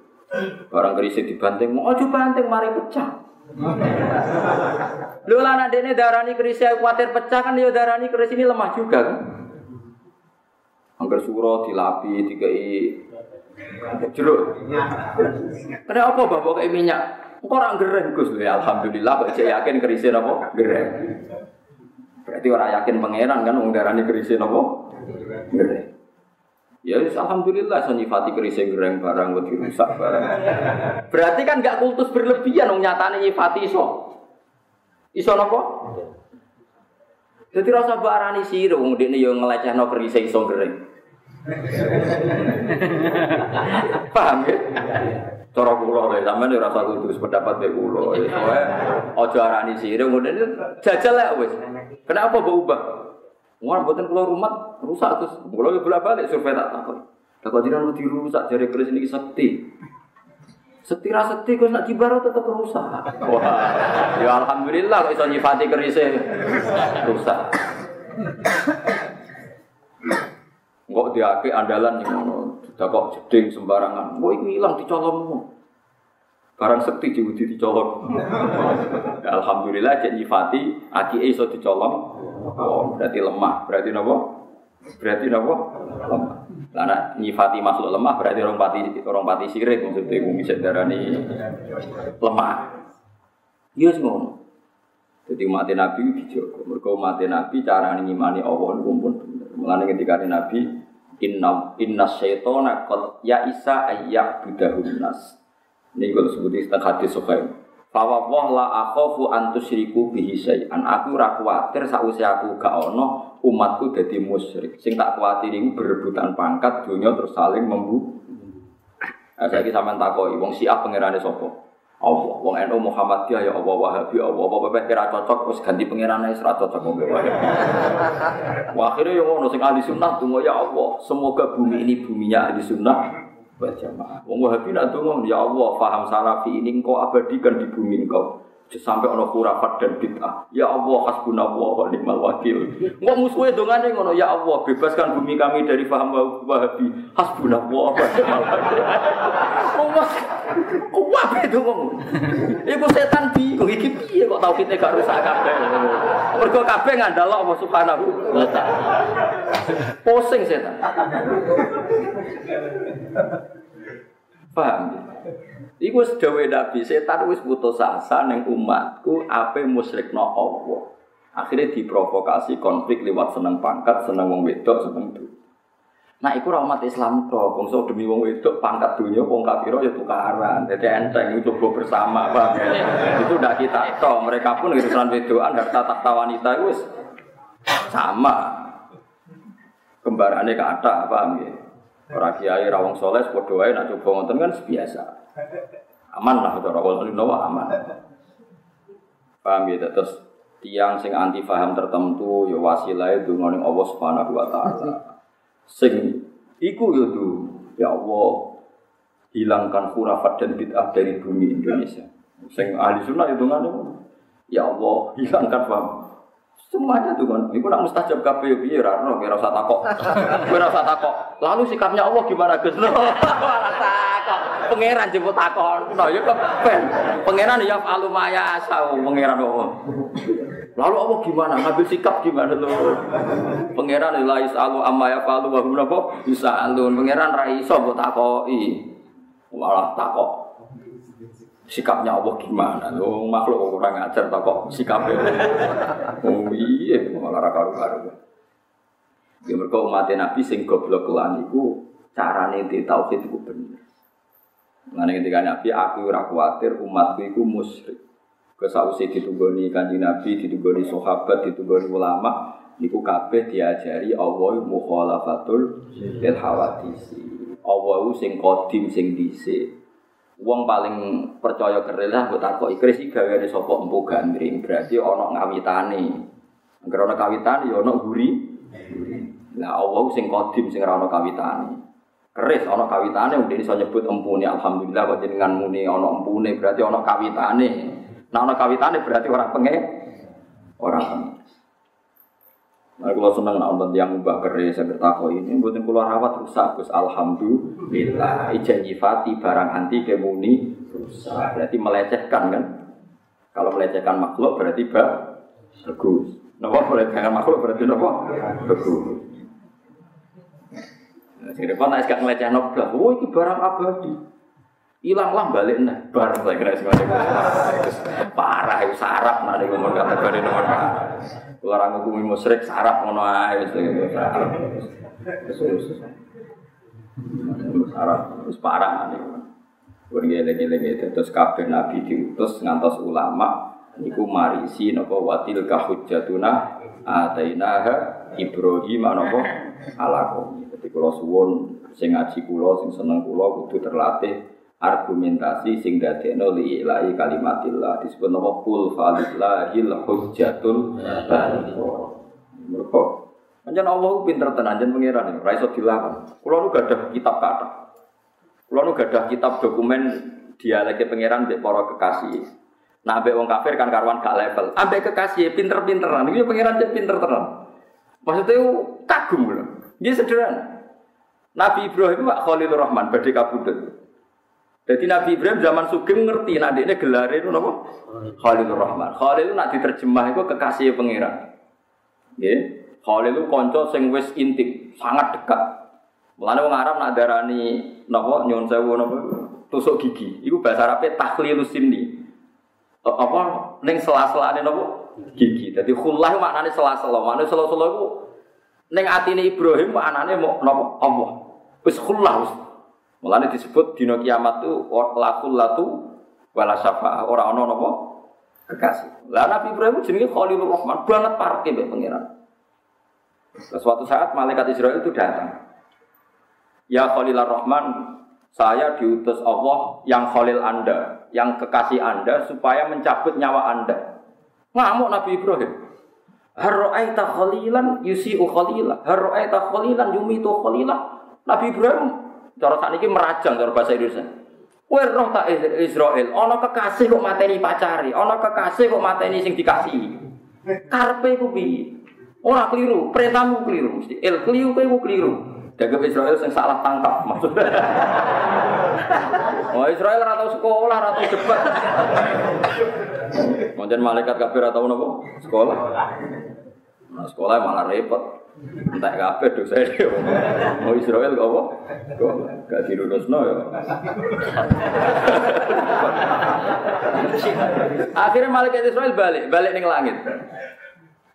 Barang keris dibanting, mau aja banting mari pecah. Lho lah nak dene darani keris kuatir pecah kan ya darani keris ini lemah juga kan. Angger suro dilapi dikei jeruk. Kenapa bapak kayak minyak? Orang gereng Gus? Ya alhamdulillah kok yakin kerisnya apa? Gereng. Berarti orang yakin pangeran kan wong darani kerise napa? Gereng. Ya alhamdulillah so nyifati kerise gereng barang kok dirusak barang. Berarti kan gak kultus berlebihan wong nyatane nyifati iso. Iso napa? Jadi rasa barani sira wong dekne yo ngelecehno kerise iso gereng. Paham ya? Cara kula lho sampean ora usah kudu pendapat be kula. Soale aja arani sirih ngene jajal lek wis. Kenapa mbok? Wong mboten kula rumah rusak terus. Kula yo bolak-balik survei tak takon. Tak jenengan wedi rusak jare keris niki sekti. Sekti ra sekti kok nak dibaro tetep rusak. Wah, ya alhamdulillah kok iso nyifati kerise rusak. Kok diake andalan ngono. Dah kok jeding sembarangan. Kok iku ilang dicolongmu. Barang sekti diudi dicolong. Alhamdulillah cek nyifati aki iso dicolong. Oh, berarti lemah. Berarti napa? Berarti napa? Lemah. Lah nyifati makhluk lemah berarti orang pati orang pati sirik maksudnya wong bisa darani lemah. Iya semua. Jadi mati Nabi dijogo. Mergo mati Nabi cara ngimani Allah niku pun bener. Mulane ketika Nabi Inna inna syaitona qad ya isa ayyak budahun nas. Sebutin tentang hadis sokai. Fawa wah la akhofu antusriku bihi syai'an. Aku ora kuwatir sausi aku gak ono umatku dadi musyrik. Sing tak kuwatir iku berebutan pangkat dunia terus saling membu. Nah, saya sampean takoki wong Syiah pangerane sapa? Allah, wong NU Muhammadiyah ya Allah, Wahabi ya Allah, apa kira cocok terus ganti pangeran ae ora cocok wong Wahabi. Wah, akhirnya yang ngono sing ahli sunnah tunggu ya Allah, semoga bumi ini buminya ahli sunnah wal jamaah. Wong Wahabi nak ya Allah, faham salafi ini engkau abadikan di bumi engkau sampai ono khurafat dan bid'ah. Ya Allah hasbunallah wa ni'mal wakil. Engko musuhe dongane ngono, ya Allah bebaskan bumi kami dari paham Wahabi. Hasbunallah wa ni'mal wakil. Wae itu ngomong. Iku setan bingung iki piye kok tau kita gak rusak kabeh. Mergo kabeh ngandal Allah Subhanahu wa taala. Pusing setan. Paham? Iku wis dawuh Nabi, setan wis putus asa ning umatku ape musyrikno Allah. Akhirnya diprovokasi konflik lewat seneng pangkat, seneng wong wedok, seneng itu. Nah, iku rahmat Islam to, bangsa demi wong wedok pangkat dunia wong kafir ya tukaran. Jadi enteng itu coba bersama, Bang. itu udah kita to, mereka pun urusan wedokan harta tak wanita itu sama. Kembarannya kata, paham ya? Orang kiai rawang soleh, podo ae nak coba ngonten kan biasa. Aman lah cara wong nawa aman. Paham ya terus tiang sing anti paham tertentu ya wasilah donga ning Allah Subhanahu wa taala. Sing iku ya ya Allah hilangkan khurafat dan bid'ah dari bumi Indonesia. Sing ahli sunnah itu ngene ya Allah hilangkan paham Semuanya tuh kan, itu nak mustajab yo piye ora ono kira usah takok. Ora usah takok. Lalu sikapnya Allah gimana Gus? Ora takok. Pangeran jemput takon. Nah ya kepen. Pangeran ya alu maya asau pangeran Allah. Lalu Allah gimana? Ngambil sikap gimana lo? Pangeran la isalu amma ya falu wa hum bisa alun. Pangeran ra iso mbok takoki. Malah takok sikapnya Allah gimana? Lo makhluk kok kurang ajar tak kok sikapnya. oh iya, malah karu-karu. Ya mereka umat Nabi sing goblok lan iku carane di tauhid iku bener. Mengenai ketika Nabi, aku ora kuatir umatku iku musyrik. Kesausi ditunggoni kanji Nabi, ditunggoni sahabat, ditunggoni ulama, niku kabeh diajari Allah mukhalafatul lil hawadisi. Allah sing kodim sing dhisik. Wong paling percaya kerelah mbok takoki kris iki gaweane sapa empu gandring, berarti ana ngawitane. Angger ana kawitane ya ana guri. Lah Allah sing kodim sing ora ana kawitane. Keris ana kawitane mung iso nyebut empune alhamdulillah kok jenengan muni ana empune berarti ana kawitane. Nah ana kawitane berarti ora penge ora Nah, kalau seneng nak nonton yang mbak kere saya bertakwa ini, buatin keluar rawat rusak, Gus. Alhamdulillah. Ijen nyifati barang anti kemuni rusak. Berarti melecehkan kan? Kalau melecehkan makhluk berarti bak bagus. Nopo melecehkan makhluk berarti nopo bagus. Nah, sing repot nek gak ngeleceh nobel, oh iki barang abadi. Hilang lah balik nih, bar saya kira semuanya parah itu sarap nanti ngomong kata gue nomor kalau orang ngukumi musyrik sarap ngono ae wis sarap. Wis parah nanti. Kuwi ngene-ngene terus kabeh nabi diutus ngantos ulama niku marisi napa watil kahujjatuna atainaha Ibrahim napa ala. Dadi kula suwun sing ngaji kula sing seneng kula kudu terlatih argumentasi sing dadekno li ilahi kalimatillah disebut nama kul falillahil hujjatul balighah. Mergo Allah pinter tenan anjan pangeran ora iso dilawan. Kula nu gadah kitab kata. Kula nu gadah kitab dokumen dialeke pangeran mbek para kekasih. Nah, ambek wong kafir kan karuan gak level. Ambek kekasih pinter-pinteran. Iki pangeran cek pinter tenan. Maksudnya kagum lho. Dia sederhana. Nabi Ibrahim Pak Khalilur Rahman badhe kabudut. Jadi Nabi Ibrahim zaman Sugeng ngerti nanti ini gelar itu apa? Khalilur Rahman. Khalil nak diterjemah itu kekasih pangeran. Ya. Khalil itu konco sing wis intim, sangat dekat. Mulane wong Arab nak darani napa nyuwun sewu napa tusuk gigi. Iku bahasa Arabe takhlilus sinni. Apa ning sela-selane napa gigi. Dadi khullah maknane sela-sela. Maknane sela-sela iku ning atine Ibrahim maknane mau napa Allah. Wis khullah Mulane disebut dino kiamat tu lakul latu wala syafa'a ora ana kekasih. Lah Nabi Ibrahim jenenge Khalilur Rahman, banget parke mbek pangeran. Suatu saat malaikat Israel itu datang. Ya Khalilur Rahman, saya diutus Allah yang Khalil Anda, yang kekasih Anda supaya mencabut nyawa Anda. Ngamuk Nabi Ibrahim. Harra'aita khalilan yusi'u khalilah. Harra'aita khalilan yumitu khalilah. Nabi Ibrahim Cara ini merajang cara bahasa Indonesia. Kowe roh tak Israel, ana kekasih kok mateni pacari, ana kekasih kok mateni sing dikasih. Karpe ku piye? Ora keliru, perintahmu keliru mesti. El keliru kowe ku keliru. Dagang Israel sing salah tangkap maksudnya. Oh Israel ora tau sekolah, ora tau debat. Mungkin malaikat kafir ora tau napa? Sekolah. Nah, sekolah malah repot. Entah kabeh dosa dia. Mau Israel kok apa? Kok gak dirurusno ya. Akhirnya malaikat Israel balik, balik ning langit.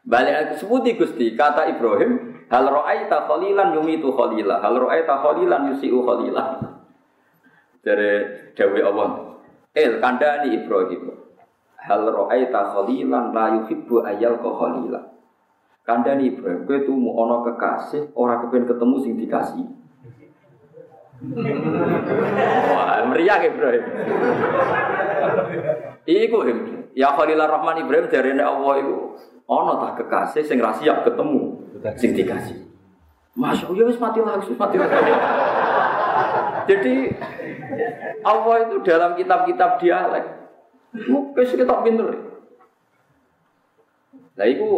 Balik sebuti Gusti, kata Ibrahim, hal ra'aita khalilan yumitu khalila, hal ra'aita khalilan yusiu khalila. Dari Dewi Allah. El kandani Ibrahim. Hal ra'aita khalilan la yuhibbu ayal khalila. Kandani Ibrahim, kowe tumu ana kekasih, ora kepen ketemu sing dikasih. Wah, meriah Ibrahim. Iku ya Khalilur Rahman Ibrahim jarene Allah iku ana tak kekasih sing ra siap ketemu sing dikasih. Masya Allah, wis mati lagi, wis mati lagi. Jadi Allah itu dalam kitab-kitab dialek. Mungkin kita pinter. Nah, itu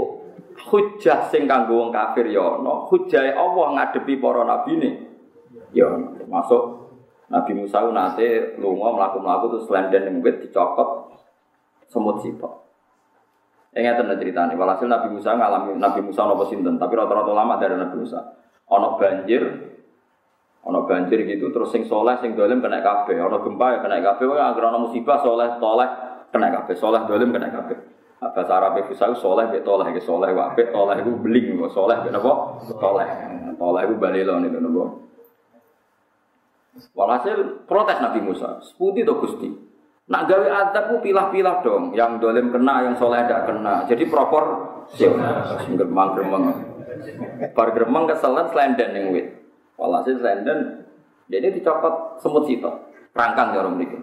hujah sing kanggo wong kafir ya ana, hujah Allah ngadepi para nabine ya masuk Nabi Musa nate lunga mlaku-mlaku terus lenden ning wit dicokot semut sitok. Yang ngeten ceritane, walhasil Nabi Musa ngalami Nabi Musa nopo sinten, tapi rata-rata lama dari Nabi Musa. Ono banjir, ono banjir gitu, terus sing soleh, sing dolim kena kabeh, ono gempa ya kena kabeh, wah agar ono musibah soleh, toleh kena kabeh, soleh dolim kena kabeh. Bahasa Arab itu saya soleh, bet toleh, ke soleh, wabet toleh itu beling, soleh, bet apa? Toleh, toleh itu balilo nih, nopo. Walhasil protes Nabi Musa, seputi to gusti. Nak gawe adab ku pilah-pilah dong, yang dolim kena, yang soleh tidak kena. Jadi propor gremeng gremeng. Bar gremeng keselan selenden yang wit. Walhasil selenden, jadi dicopot semut situ, rangkang ya orang ini.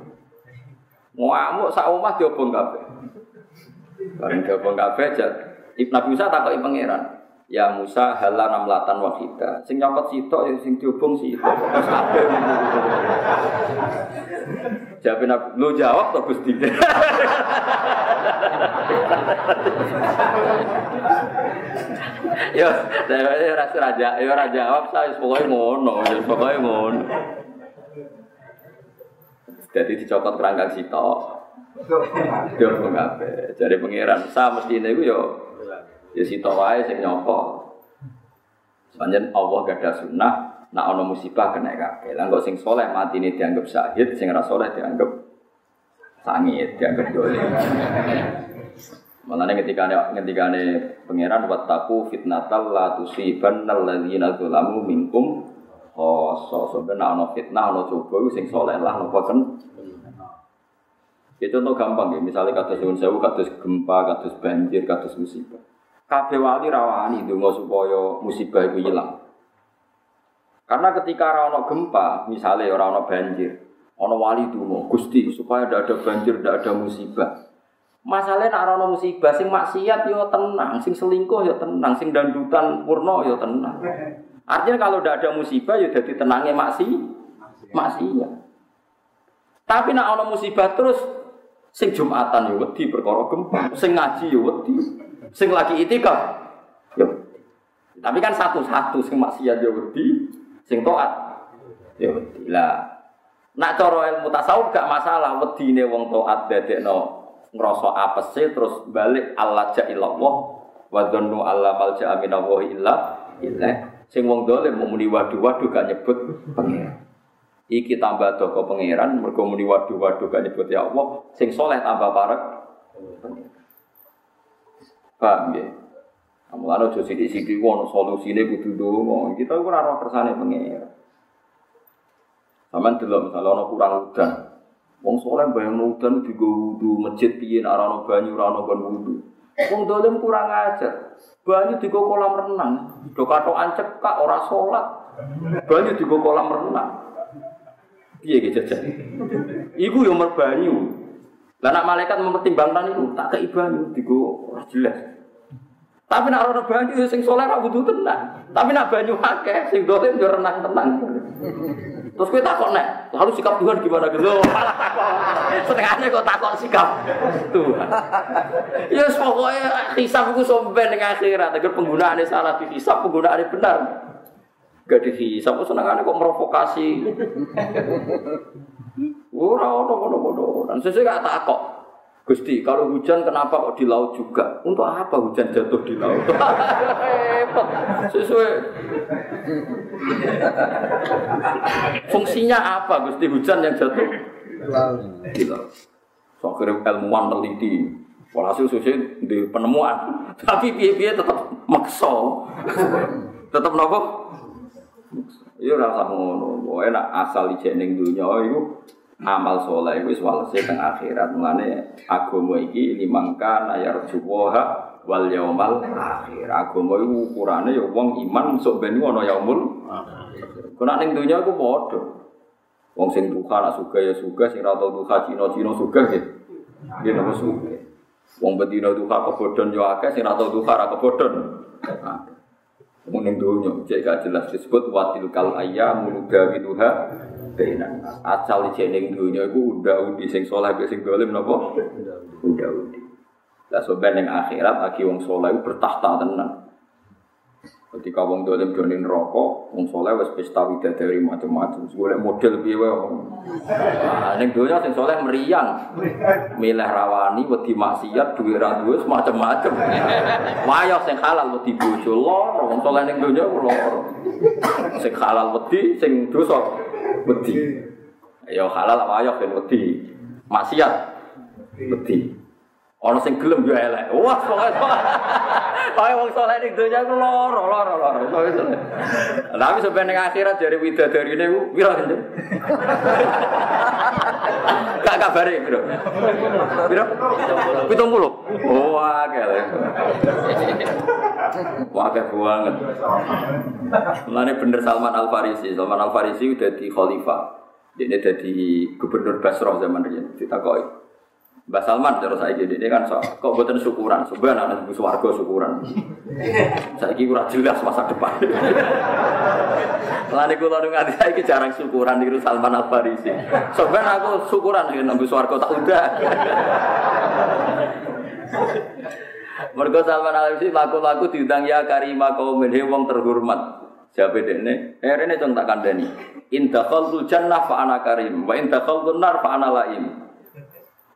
Ngamuk sak omah diobong kabeh. Bareng gabung kabeh jat. Nabi Musa takoki pangeran. Ya Musa hala namlatan wahida. Sing nyokot sitok ya sing diobong sitok. Jawabin aku, lu jawab toh Gusti. Yo, saya rasa raja, yo raja jawab saya pokoknya ngono, pokoknya ngono. Jadi dicopot kerangkang sitok. Yo kabeh. Jadi pangeran sa mesti niku yo ya sitok wae sing nyopot. Sepanjang Allah gak ada sunnah, nak ono musibah kena kabeh. Lah sing soleh mati ini dianggap syahid, sing ra soleh dianggap sangit, dianggap dolim. Makanya ketika ketika pangeran taku fitnatal la tusiban alladzina dzalamu minkum khoso sebenarnya ono fitnah ono coba sing soleh lah nopo kan itu contoh gampang ya misalnya kados nyuwun sewu kados gempa kados banjir kados musibah kabeh wali rawani donga supaya musibah itu hilang karena ketika ora ono gempa misalnya ora ono banjir ono wali donga Gusti supaya tidak ada banjir tidak ada musibah Masalahnya nak ana musibah sing maksiat yo tenang, sing selingkuh yo tenang, sing dandutan purno yo tenang. Artinya kalau tidak ada musibah yo jadi tenangnya maksi maksiat. Tapi nak ana musibah terus sing Jumatan yo wedi perkara sing ngaji yo wedi, sing lagi itikaf yo. Tapi kan satu-satu sing maksiat yo wedi, sing taat yo wedi. Lah nak cara ilmu tasawuf gak masalah wedine wong taat dadekno ngerasa apese terus balik Allah ja'illallah wa dhannu alla malja aminallahi illa sing wong dolim muni waduh waduh gak nyebut pangeran iki tambah doko pangeran mergo muni waduh waduh gak nyebut ya Allah sing soleh tambah parek paham ya Amulane aja sithik-sithik ono solusine kudu ndonga. Kita ora ora kersane pangeran. Sampeyan delok misalnya ono kurang udan, Wong soleh bayang udan juga wudhu masjid piye nak rano banyu rano ban wudhu. Wong dolim kurang ajar. Banyu juga kolam renang. Do katokan cekak ora sholat. Banyu juga kolam renang. Piye gitu jajan? Iku yang merbanyu. Lah malaikat mempertimbangkan itu tak kei banyu digo ora jelas. Tapi nak ora banyu sing soleh ora butuh tenang. Tapi nak banyu akeh sing dolim yo renang tenang. Terus kita takut nek, lalu sikap Tuhan gimana gitu? Setengahnya kok takut sikap Tuhan. Ya yes, pokoknya hisap itu somben dengan akhirat. Agar penggunaannya salah dihisap, penggunaannya benar. Gak dihisap, senengannya kok merovokasi. Ora ono ono Dan sesuai gak takut. Gusti, kalau hujan kenapa kok di laut juga? Untuk apa hujan jatuh di laut? Hebat. Sesuai. Fungsinya apa Gusti hujan yang jatuh? Di laut. So kira ilmuwan teliti. Walhasil sesuai di penemuan. Tapi piye-piye tetap makso. tetap nopo? Iya rasa ngono. Enak asal ijening dunia itu amal soleh wis walese teng akhirat. Mulane agama iki limangkan ayar juwaha wal yaumal akhir. Agama iku ukurane ya wong iman sok ben ana yaumul akhir. Kena ning donya iku padha? Wong sing duka nak suka ya suka sing ra duka cino-cino suka gitu dia nama suka wong bedino duka kebodhon yo akeh sing ra duka ra kebodhon Mungkin donya cek gak jelas. Disebut watil kal ayyamu nudawiluha bainan asal jeneng dunia itu udah udi sing soleh sing dolim nopo udah udi lah sobat yang akhirat lagi wong soleh itu bertahta tenan ketika wong dolim donin rokok wong soleh wes pesta dari macam-macam boleh model piye wae nah ning dunia sing soleh meriang milih rawani wedi maksiat duwe ra duwe macam-macam wayah sing halal wedi bojo loro wong soleh ning dunia loro sing halal wedi sing dosa wedi. Ya halal apa ayo ben wedi. Maksiat wedi. Ana sing gelem yo elek. Wah, pokoke Kaya wong saleh ning donya ku loro, loro, loro. Tapi sampai ning akhirat dari widadarine ku pira gitu. Gak kabare, Bro. Piro? 70. Oh, akeh. Wah, banget. Mulane bener Salman Al Farisi. Salman Al Farisi udah di khalifah. Dia jadi gubernur Basrah zaman dia. Kita. Mbak Salman terus saya gini, ini kan so, kok buatan syukuran, sebenarnya anak ibu suwargo syukuran. saya kira jelas masa depan. Lani kulo nu nganti saya jarang syukuran di Salman Al Farisi. Sebenarnya aku syukuran dengan nabi suwargo tak udah. Mergo Salman Al Farisi laku-laku diundang ya karima kaum wong terhormat. Jabe dene, eh cung tak kandani. In dakhaltul jannah fa ana karim, wa in dakhaltun nar fa ana laim.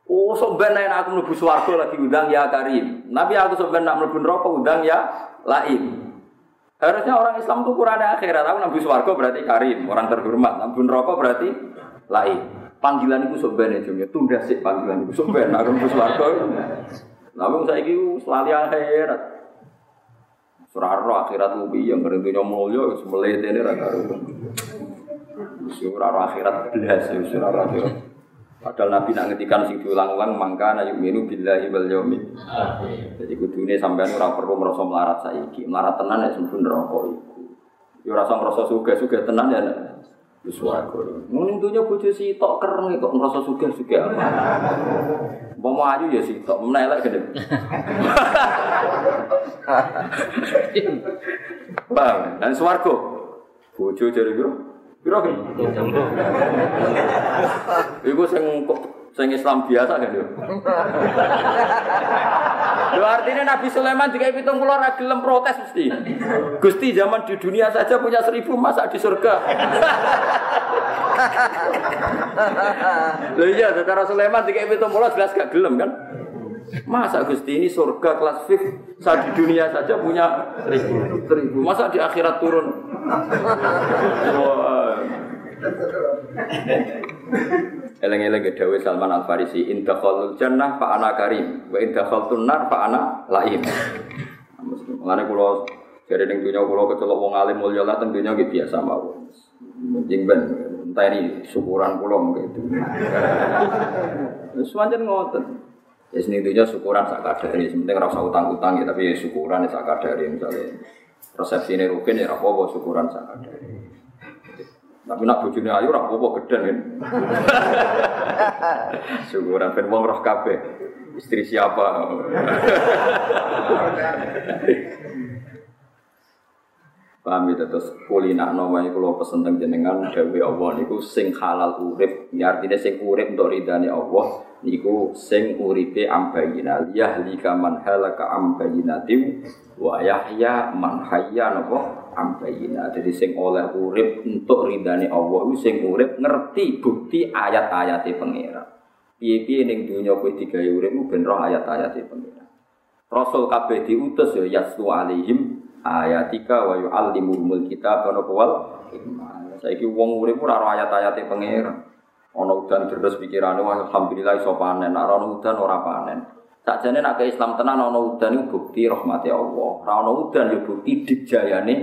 Oh, sebenarnya ben aku mlebu swarga lagi undang ya Karim. Nabi aku sebenarnya nak mlebu neraka undang ya Laim. Harusnya orang Islam itu kurang akhirat. Aku nabi swarga berarti Karim, orang terhormat. Nabi neraka berarti Laim. Panggilan itu sebenarnya cuma tunda sih panggilan itu sebenarnya aku mlebu swarga. Nabi saya itu selalu akhirat. Surah akhirat lebih yang ngerentunya mulia, semelete ini raga Surah akhirat belas, surah akhirat. Padahal Nabi nak ngetikan sing diulang-ulang mangka na yu'minu billahi wal yaumil Jadi kudune sampean ora perlu merasa melarat saiki. Melarat tenan ya sempun neraka iku. Ya ora usah ngrasa sugih-sugih tenan ya wis swarga. Mung dunya bojo sitok kereng kok ngrasa sugih-sugih apa. Mau ayu ya sitok, menelek gede. Bang, dan swarga. Bojo jare piro? Piro kan? Iku sing sing Islam biasa kan yo. Lho artinya Nabi Sulaiman jika pitung pulau gelem protes mesti. Gusti zaman di dunia saja punya seribu masa di surga. Lho iya, secara Sulaiman jika pitung pulau jelas gak gelem kan? Masa Gusti ini surga kelas fif saat di dunia saja punya seribu, seribu. Masa di akhirat turun? Eleng-eleng dawe Salman Al Farisi, in dakhalul jannah fa ana karim, wa in dakhaltun nar fa ana laim. Mulane kula jare ning dunya kula kecelok wong alim mulya lah teng dunya nggih biasa mawon. Mending ben entah ini syukuran kula mungkin itu. Wis pancen ngoten. Ya sini dunya syukuran sak kadare, penting ora usah utang-utang ya tapi syukuran ya sak kadare misalnya. Resepsi ini rukin ya apa syukuran sak kadare. Tapi nak bojone ayu ora apa-apa gedhen kan. Syukuran ben wong roh kabeh. Istri siapa? Paham ya terus kulina nama iku kula pesen teng jenengan dawuh Allah niku sing halal urip, ya artinya sing urip untuk ridane Allah niku sing uripe ambayina yahlika man halaka ambayinatim wa yahya man hayya napa ambayina. Jadi sing oleh urip untuk ridane Allah sing urip ngerti bukti ayat-ayate pangeran. Piye-piye ning donya kowe digawe urip ben roh ayat-ayate pangeran. Rasul kabeh diutus ya yastu alaihim ayatika wa yu'allimul kitab wa wal hikmah. Saiki wong urip ora ora ayat-ayate pangeran. Ana udan deres pikirane alhamdulillah iso panen, nek ana udan ora panen. Sakjane nek Islam tenan ana udan iku bukti rahmati Allah. Ora ana udan ya bukti dijayane.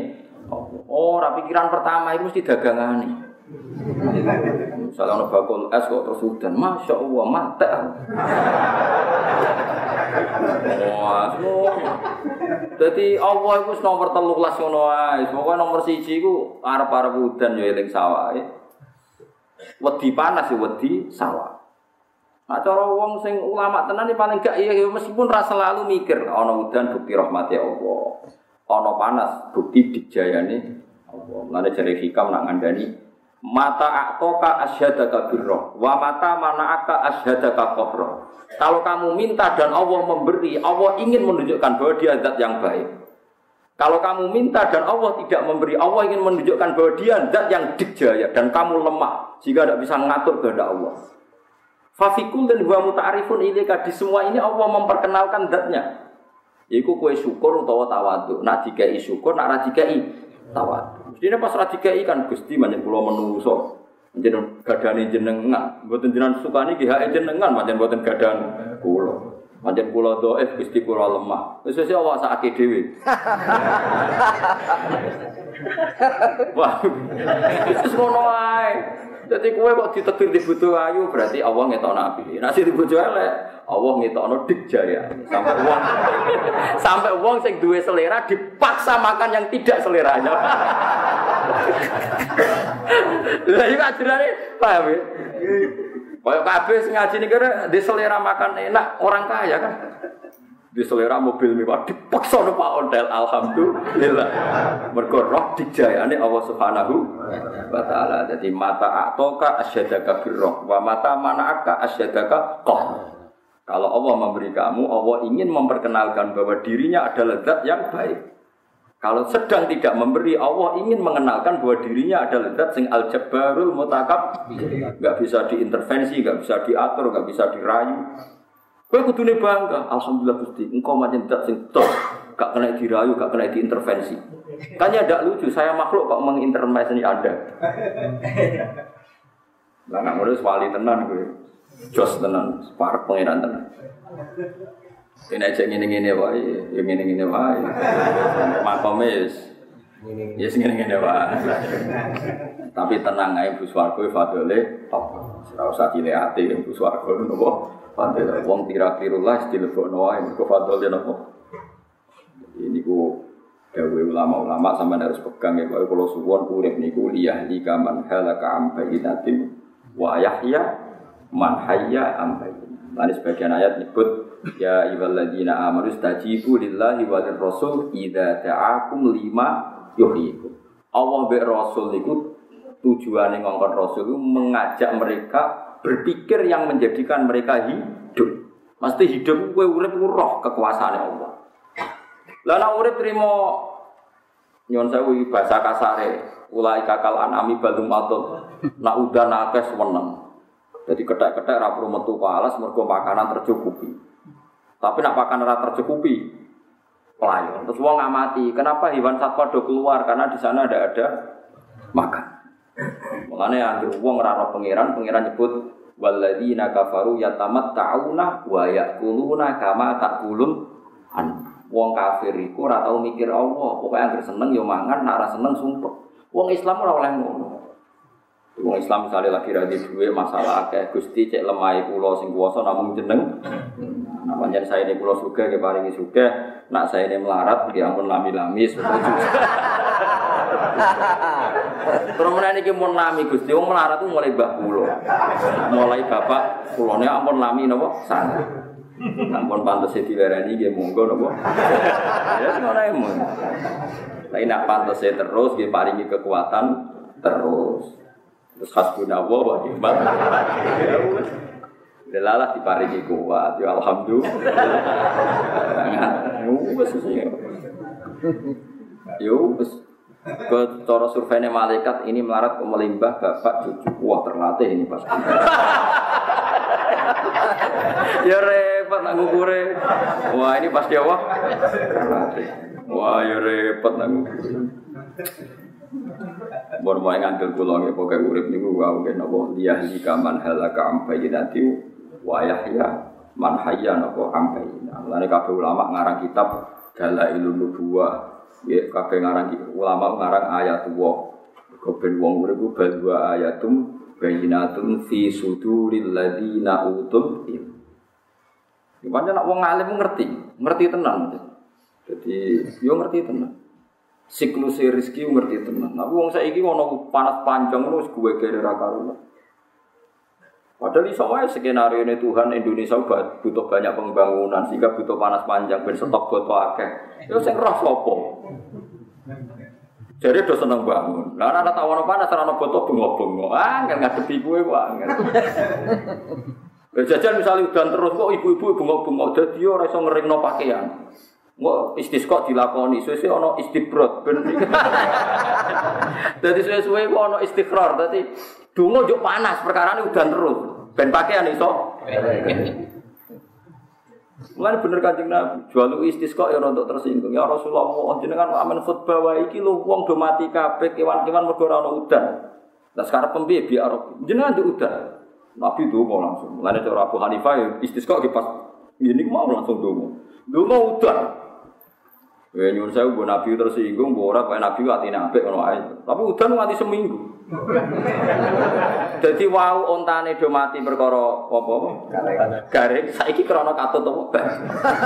Oh, ora pikiran pertama itu mesti dagangane. Misalnya ono bakul es kok terus udan, masya Allah mate. Wah, Jadi Allah itu nomor telu kelas ngono. Pokoke nomor siji iku arep-arep udan ya eling sawah. Wedi panas ya wedi sawah. Nah, cara wong sing ulama tenan paling gak iya meskipun rasa selalu mikir ana udan bukti rahmati Allah. Ana panas bukti dijayane Allah. Mulane jare hikam nak ngandani mata aktoka asyhadaka birra wa mata mana'aka asyhadaka qabra. Kalau kamu minta dan Allah memberi, Allah ingin menunjukkan bahwa dia zat yang baik. Kalau kamu minta dan Allah tidak memberi, Allah ingin menunjukkan bahwa dia zat yang dijaya dan kamu lemah jika tidak bisa mengatur kehendak Allah. Fafikul dan huwa muta'arifun ilika di semua ini Allah memperkenalkan zatnya. Iku kue syukur utawa tawadu. Nak dikai syukur, nak radikai tawadu. Jadi pas radikai kan gusti banyak pulau menungso. Jeneng gadane jenengan, mboten jenengan sukani ki hak jenengan, pancen mboten gadan kula. Pancen kula dhaif Gusti kula lemah. Wis wis awak sakake dhewe. Wah. Wis ngono. Jadi kue kok ditetir di butuh ayu berarti Allah ngetok nabi. Nasi di butuh elek, Allah ngetok no jaya. Sampai uang, sampai uang sing duwe selera dipaksa makan yang tidak seleranya. Lah iki ajarane paham ya? Kayak sing ngaji nih kira di selera makan enak orang kaya kan. Di selera mobil mewah dipaksa no Pak Ondel alhamdulillah. Mergo roh dijayane Allah Subhanahu wa taala. Jadi mata atoka asyadaka birroh wa mata mana'aka asyadaka qah. Kalau Allah memberi kamu, Allah ingin memperkenalkan bahwa dirinya adalah zat yang baik. Kalau sedang tidak memberi, Allah ingin mengenalkan bahwa dirinya adalah zat sing al jabbarul mutakab, nggak bisa diintervensi, nggak bisa diatur, nggak bisa dirayu. Kowe kudune bangga, alhamdulillah Gusti, engkau macam zat sing gak kena dirayu, gak kena diintervensi. Tanya tidak lucu, saya makhluk kok mengintervensi Anda. Lah nak ngono wali tenan gue. Jos tenan, parek pangeran tenan. Ini aja ngene-ngene wae, ya ngene-ngene wae. Makome wis Ya sing ngene-ngene wae. Tapi tenang ae Bu Swarga fadole top. Ora usah cilik ati Bu Swarga nopo. Fadole wong tira-tirullah dilebokno wae mergo fadole nopo. Ini ku Dawe ulama-ulama sama harus pegang ya Kalau kalau suwon urip niku liyahli kaman halaka am bayinatin wa yahya man hayya am bayyinatin. Lalu sebagian ayat nyebut ya ayyuhalladzina amanu stajibu lillahi wa rasul idza ta'akum lima yuhyikum. Allah be rasul niku tujuane ngongkon rasul itu mengajak mereka berpikir yang menjadikan mereka hidup. Mesti hidup kowe urip roh kekuasaan Allah. Lah nek urip trimo nyon sewu bahasa kasare, ulai kakal anami balum atut. Nak udan akeh seneng. Jadi ketek-ketek ra metu alas mergo makanan tercukupi. Tapi nak makanan ra tercukupi, pelayan. Terus wong ngamati, kenapa hewan satwa do keluar? Karena di sana ada ada makan. Makanya anggere wong ora pangeran, pangeran nyebut walladzina kafaru yatamatta'una wa ya'kuluna kama ta'kulun an. Wong kafir iku ora tau mikir Allah, pokoke anggere seneng yo mangan, nek ora seneng sumpah. Wong Islam ora oleh ngono. Wong Islam misalnya lagi radi duwe masalah akeh Gusti cek lemah kula sing kuwasa namung jeneng. Nah, saya ini pulau suga, ke paringi suga, nak saya ini melarat, ya ampun lami-lami. Terus mana ini mau lami gusti, wong melarat tuh mulai bak pulau, mulai bapak ini ampun lami nopo sana. Ampun pantas di lereni dia monggo nopo. Ya semua emo. Tapi nak pantas terus, dia paringi kekuatan terus. Terus hasbunallah wa ni'mal Ya wis. Delalah diparingi kuat, ya alhamdulillah. Wis sih. Yo wis. Ke surveinya malaikat ini melarat ke melimbah bapak cucu wah terlatih ini pasti. ya repot nak ngukure. Wah ini pasti apa? Terlatih. Wah ya repot nak ngukure. Bon mau ngantil kula nggih pokoke urip niku wae nggih napa liyahli kaman halaka am bayyinati wa yahya man hayya napa am bayyinah. Lan kabeh ulama ngarang kitab Dalailun Nubuwah. Ya kabeh ngarang ulama ngarang ayat wa. Ben wong urip bal wa ayatum bayyinatun fi suduril ladina utul ilm. Gimana nak wong alim ngerti, ngerti tenang. Jadi yo ngerti tenang siklus rezeki ngerti tenan. Tapi wong saiki ono panas panjang terus gue kere ra karuan. Padahal iso wae skenario ini Tuhan Indonesia butuh banyak pembangunan sehingga butuh panas panjang ben stok botol akeh. Ya sing roh sapa? Jadi udah seneng bangun. Lah ana tawono panas ora botol bengok-bengok. Ah, nggak ngadepi kowe kok. Jajan misalnya udan terus kok ibu-ibu bengok-bengok dadi ora iso ngeringno pakaian. Nggak istisqa dilakoni, suwe ono istibrot ben. Dadi suwe-suwe kok ono istiqrar, dadi donga juk panas perkara ini udan terus. Ben pakaian iso. Mulane bener Kanjeng Nabi, jual istisqa ya untuk tersinggung. Ya Rasulullah, jenengan aman khutbah wae iki lho wong do mati kabeh kewan-kewan mergo ora ono udan. Lah sekarang pembiye biar jenengan di udan. Nabi donga langsung. Mulane cara Abu Hanifah istisqa ki pas ini mau langsung donga. Donga udan. Ya nyuwun saya bu nabi tersinggung, bu ora kayak nabi hati nabi kalau aja. Tapi udan nganti seminggu. Jadi wow ontane do mati perkara apa apa? Garing. Saiki krana katut apa?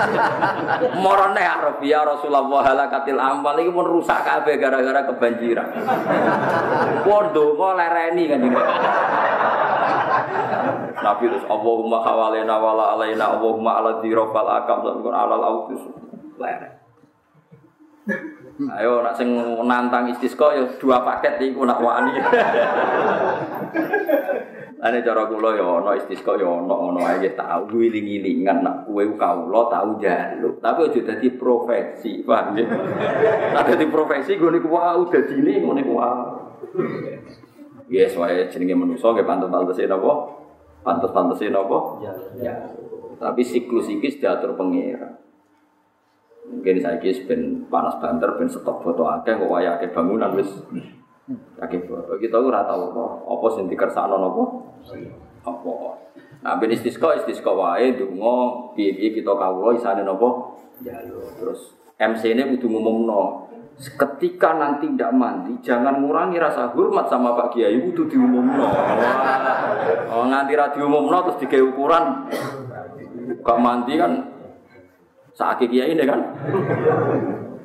Morone Arabia Rasulullah halakatil amal iki pun rusak kabeh gara-gara kebanjiran. Podo kok lereni kan ini. Nabi terus Allahumma hawalena wala alaina Allahumma ala dirofal akam alal autus lereng. Ayo nak sing nantang istisqa ya dua paket iku nak wani. Ane cara kula ya ana istisqa ya ana ngono ae tau wiling-wilingan nak kowe kawula tau njaluk. Tapi aja dadi profesi, paham ya? Nak dadi profesi gue niku wae dadine niku wae. Yes, wae jenenge manusa nggih pantes-pantese napa? Pantes-pantese napa? Ya. Tapi siklus iki diatur pengira. Mungkin saya kis ben panas banter ben stok foto akeh kok waya akeh bangunan wis akeh foto. Kita ora tau apa apa sing dikersakno napa? Apa. Nah ben istisqa istisqa wae donga piye-piye kita kawula isane napa? Jaluk. Terus MC ini kudu ngumumno. Ketika nanti tidak mandi, jangan ngurangi rasa hormat sama Pak Kiai, itu diumumno. Oh, nganti ra diumumno terus digawe ukuran. Gak mandi kan Saat kiai ini kan.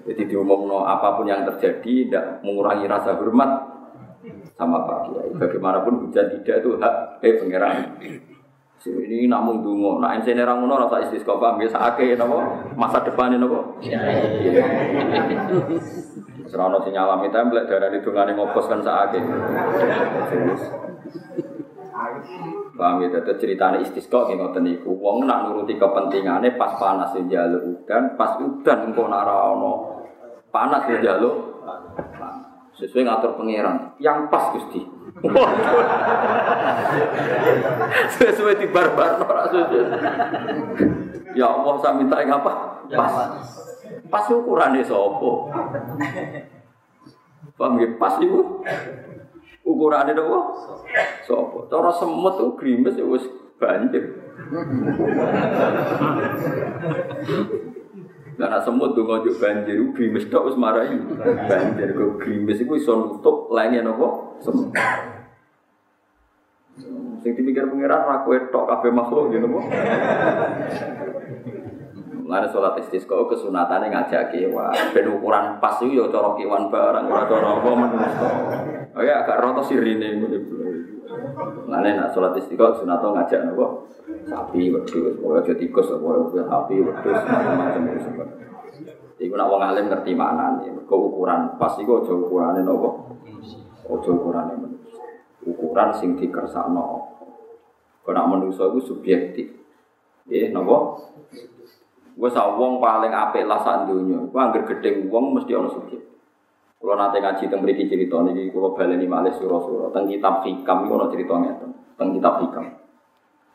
Jadi diumumno apa pun yang terjadi tidak mengurangi rasa hormat sama Pak Kiai. Bagaimanapun hujan tidak itu hak eh pangeran. Ini namun dungo, nah ini orang ngono rasa istisqa paham biasa ake nopo masa ini nopo. Serono si nyalami darah itu ngane ngopos kan saake. Paham ya, itu ceritanya istisqa ngoten niku. Wong nak nuruti kepentingannya pas panas yang jaluk udan, pas udan nara ono panas yang jaluk sesuai ngatur pangeran yang pas gusti. sesuai di barbar ora sesuai. Ya Allah saya minta yang apa? Pas. Pas ukurannya sopo. Paham? Pas itu ukurannya apa? Sopo. Cara semut tuh grimes ya wis banjir. Karena semut tuh ngojok banjir, grimes tok wis marahi banjir. Kok grimes itu iso nutup lainnya nopo semut. Sing dipikir pengiran ra kowe tok kabeh makhluk gitu kok. Mulane salat istisqa kesunatane ngajak kewan. Ben ukuran pas iku ya cara kewan barang ora cara apa menungso. Oh ya agak roto sirine ngene. Mulane nak salat istisqa sunat ngajak napa? Sapi, wedhus, ora aja tikus, ora sapi, wedhus, macam-macam itu Iku nak wong alim ngerti maknane. Mergo ukuran pas iku aja ukurane napa? Aja ukurane manusia. Ukuran sing dikersakno. Kok nak manusa iku subjektif. Nggih, napa? Wes wong paling apik lah sak donya. Ku anggere gedeng wong mesti ana subjek. Kalau nanti ngaji tentang mriki cerita niki kula baleni malih sura-sura tentang kitab hikam ana cerita ngeten. Tentang kitab hikam.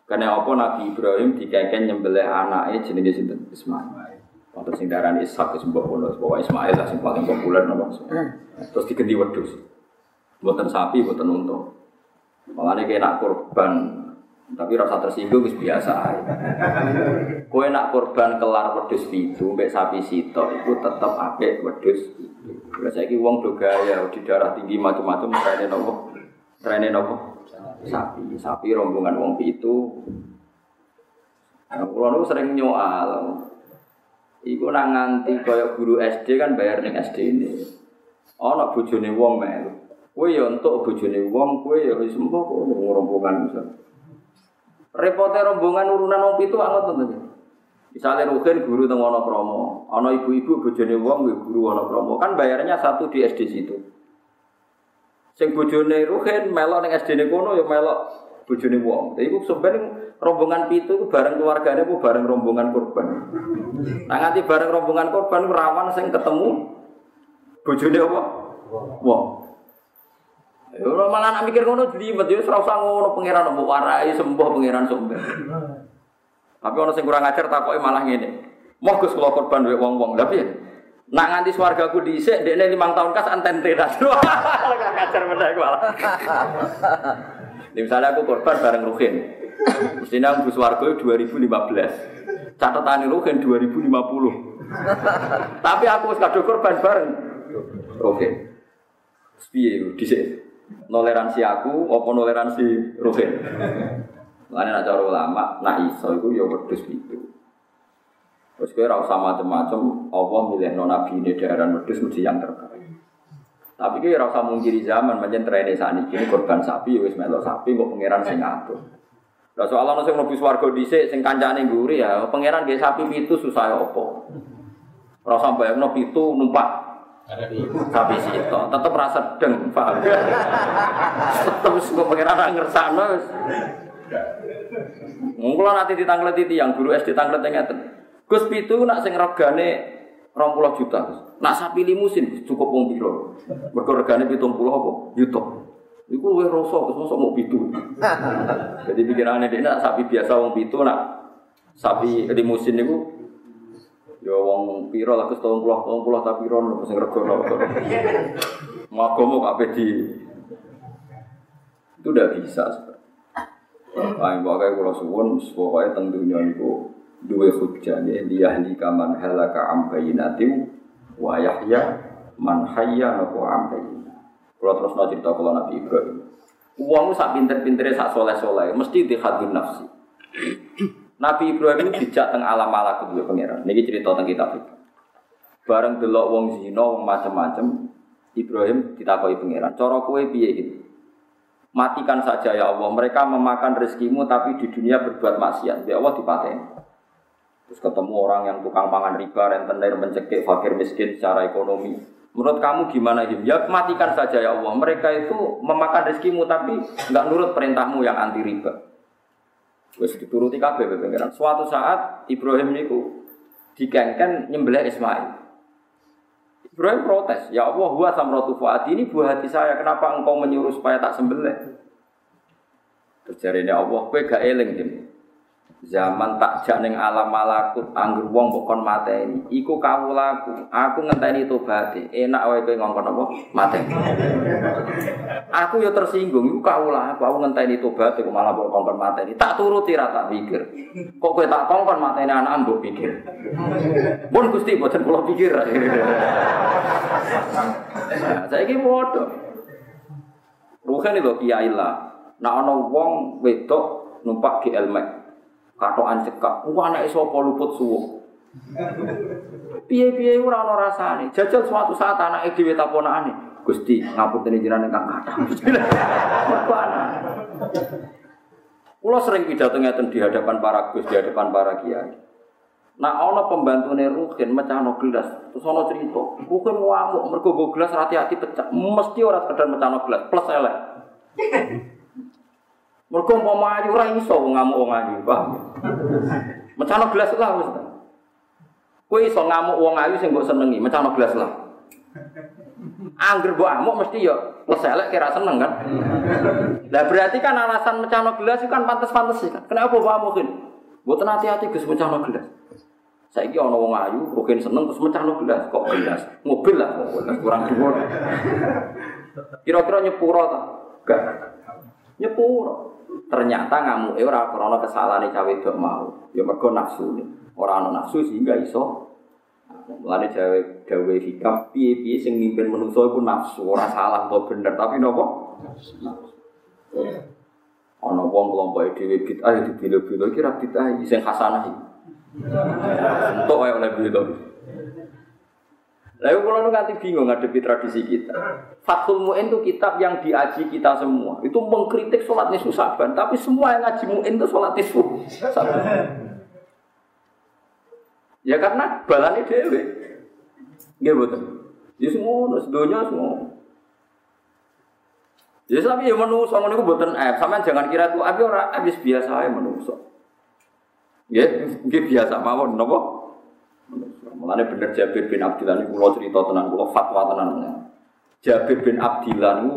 Karena apa Nabi Ibrahim dikeken nyembelih anaknya jenenge sinten Ismail. Waktu sing darani Ishak wis mbok ono, bawa Ismail lah sing paling populer napa. Terus diganti wedhus. Mboten sapi, mboten unta. Malane kena korban tapi rasa tersinggung wis biasa. Kowe nak korban kelar wedhus pitu mbek sapi sito itu tetep apik wedhus. Lah saiki wong do gaya di darah tinggi macam-macam trene nopo? Trene nopo? Sapi, sapi rombongan wong pitu. Nah, niku sering nyoal. Iku nak nganti kaya guru SD kan bayar ning SD ini. Ana bojone wong melu. Kowe ya entuk bojone wong, kowe ya wis mbok rombongan bisa. Repotnya rombongan urunan wong pitu anget to. Misalnya Ruhin guru teng Wonokromo, ana ibu-ibu bojone wong guru Wonokromo, kan bayarnya satu di SD situ. Sing bojone Ruhin melok ning SD-ne kono ya melok bojone wong. Iku sebenarnya rombongan pitu ku bareng keluargane ku bareng rombongan korban. Nah nganti bareng rombongan korban rawan sing ketemu bojone apa? Wong. Ora malah nak mikir ngono jlimet ya ora usah ngono pangeran mbok warai sembuh pangeran sumber. Tapi ono sing kurang ajar takoke malah ngene. Moh Gus kula korban wek wong-wong. Lah piye? Nak nganti swargaku dhisik dekne 5 tahun kas anten teras. Kurang ajar meneh malah. Misalnya aku korban bareng Ruhin. Mestinya aku swarga 2015. Catatan Ruhin 2050. Tapi aku wis kado korban bareng Ruhin. Piye dhisik? Toleransi aku apa toleransi Ruhin. Lain nak cara ulama, nak iso itu ya wedhus itu. Terus ora usah macam-macam, Allah milih nabi ini daerah wedhus mesti yang terbaik. Tapi ki rasa mungkiri zaman pancen trene sakniki ini korban sapi ya wis melo sapi kok pangeran sing ngatur. Lah soal ana sing mlebu swarga sing kancane ngguri ya pangeran nggih sapi pitu susah ya apa. Sampe ono pitu numpak sapi situ tetep rasa deng kok pangeran ra ngersakno wis. Mungkin nanti ditanglet yang guru SD tanglet ngeten. Gus pitu nak sing regane 20 juta. Nak sapi limusin cukup wong piro? Mergo regane 70 apa? Juta. Iku luwih rasa Gus mau pitu. Jadi pikirannya dia nak sapi biasa wong pitu nak sapi limusin niku ya wong piro lah Gus 30 30 tapi ron sing regono. Magomo kabeh di itu udah bisa. Paling pokoknya kalau suwun, pokoknya tentunya niku duwe hujjah ya liyahli kaman halaka am bayinatim wa man hayya napa am. Kalau terus mau cerita kalau Nabi Ibrahim. Uangmu sak pinter-pintere sak soleh-soleh mesti dihadun nafsi. Nabi Ibrahim itu dijak teng alam malakut dua pangeran. Niki cerita tentang kitab itu. Bareng delok wong zina, wong macam-macam, Ibrahim ditakoki pangeran. Cara kowe piye gitu? Matikan saja ya Allah. Mereka memakan rezekimu tapi di dunia berbuat maksiat. Ya Allah dipateni. Terus ketemu orang yang tukang pangan riba, rentenir, mencekik, fakir miskin secara ekonomi. Menurut kamu gimana Him? Ya matikan saja ya Allah. Mereka itu memakan rezekimu tapi nggak nurut perintahmu yang anti riba. Wes dituruti kabeh pengiran. Suatu saat Ibrahim niku dikengken nyembelih Ismail. Ibrahim protes, ya Allah, huwa samratu fuadi ini buah hati saya, kenapa engkau menyuruh supaya tak sembelih? Terjadi Allah, kowe gak eling. Zaman tak ning alam malakut anggur wong mbok mate ini, Iku kawulaku. Aku ngenteni tobaté. Enak wae kowe ngongkon apa? Mateni. Aku ya tersinggung iku kawulaku. Aku ngenteni tobat kok malah mbok kongkon mateni. Tak turuti ra tak pikir. Kok kowe tak kongkon mateni anak mbok pikir. Pun Gusti boten kula pikir. Saiki bodoh. Ruhen itu kiai lah. Ana wong wedok numpak GL Max katokan cekak. Wah anak sapa luput suwo. Piye-piye ora ana rasane. Jajal suatu saat anake dhewe taponane. Gusti, ngapunten jenengan ingkang kathah. Mergo Kulo sering pidato ngeten di hadapan para gus, di hadapan para kiai. Nah, ana pembantune Rukin mecahno gelas, terus ana cerita, Rukin ngamuk mergo go gelas hati-hati pecah. Mesti ora sekedar mecahno gelas, plus elek. Mergo umpama ayu ora iso ngamuk wong ayu, paham? Mecano gelas lah wis. Kowe iso ngamuk wong ayu sing mbok senengi, mecano gelas lah. Angger mbok amuk mesti ya elek kira seneng kan. Lah berarti kan alasan mecano gelas itu kan pantes-pantes kan. Kenapa mbok amukin? Mboten hati-hati Gus mecano gelas. Saiki ana wong ayu, rugen seneng terus mecano gelas, kok gelas. Mobil lah, kurang dhuwur. Kira-kira nyepuro ta? Enggak. Nyepuro. Ternyata ngamu eh ora krana kesalahan cawe wedok mau. Ya mergo nafsu. Ora ana nafsu sehingga iso Mulane jawe gawe hikam piye-piye sing mimpin manusa iku nafsu, ora salah atau bener, tapi nopo? Ana wong kelompok dhewe bid'ah dibilo-bilo kira bid'ah sing hasanah iki. Entuk oleh bilo. Lalu kalau nanti bingung ngadepi tradisi kita. Fathul Mu'in itu kitab yang diaji kita semua. Itu mengkritik sholat nisfu saban. Tapi semua yang ngaji Mu'in itu sholat nisfu saban. Ya karena balani dewe. Iya betul. Ya semua, sedonya semua. Ya tapi ya menungso ngono iku mboten. Sampeyan jangan kira tuh abi ora habis biasa ae menungso. Ya, nggih biasa mawon napa? Mulane bener Jabir bin Abdillah ini pulau cerita tenan pulau fatwa tenan. Jabir bin Abdillah itu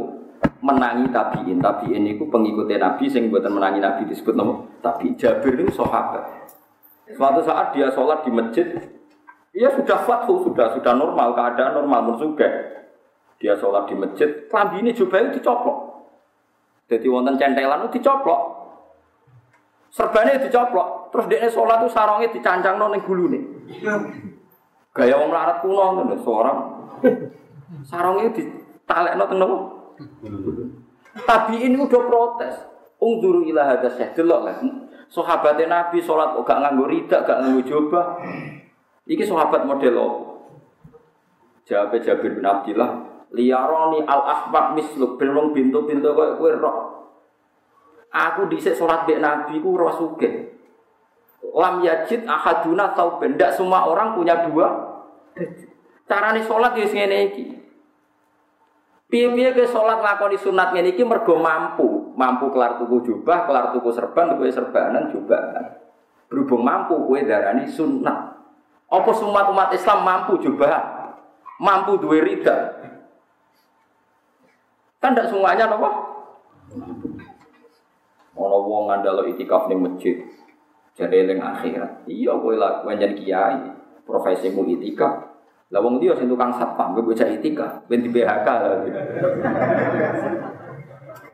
menangi tabiin. Tabiin itu pengikutnya Nabi sing buatan menangi Nabi disebut nama Tabi. Jabir itu sahabat. Suatu saat dia sholat di masjid, ia sudah fathu, sudah sudah normal, keadaan normal, bersuga. Dia sholat di masjid, kelambi ini juga itu dicoplok. Jadi wonten centelan itu dicoplok. Serbanya dicoplok. Terus dia sholat itu sarongnya dicancang nong gulu nih. Gaya wong larat kuno ngono seorang. Sarungnya ditalekno teng? Tapi ini udah protes. Ungduru ila hadza syekh delok lah. Sahabatnya Nabi sholat kok gak nganggo ridak, gak nganggo jubah. Iki sahabat model opo? Jawab Jabir bin Abdillah, Liyaroni al ahbab misluk belum pintu-pintu kowe kowe roh. Aku dhisik salat mbek Nabi ku sugih. Lam yajid ahaduna tau benda semua orang punya dua. Carane salat ya ngene iki. Piye-piye ke salat nglakoni sunat ngene iki mergo mampu, mampu kelar tuku jubah, kelar tuku serban, tuku serbanan jubahan. Berhubung mampu kowe darani sunat. Apa semua umat Islam mampu jubah? Mampu duwe rida. Kan tidak semuanya apa? Ono wong ngandalo itikaf ning masjid. Jadi eling akhirat. Iya kowe kowe jadi kiai. Profesimu itikaf. Lah wong dia sing tukang satpam kowe bocah itikaf, ben di BHK lah.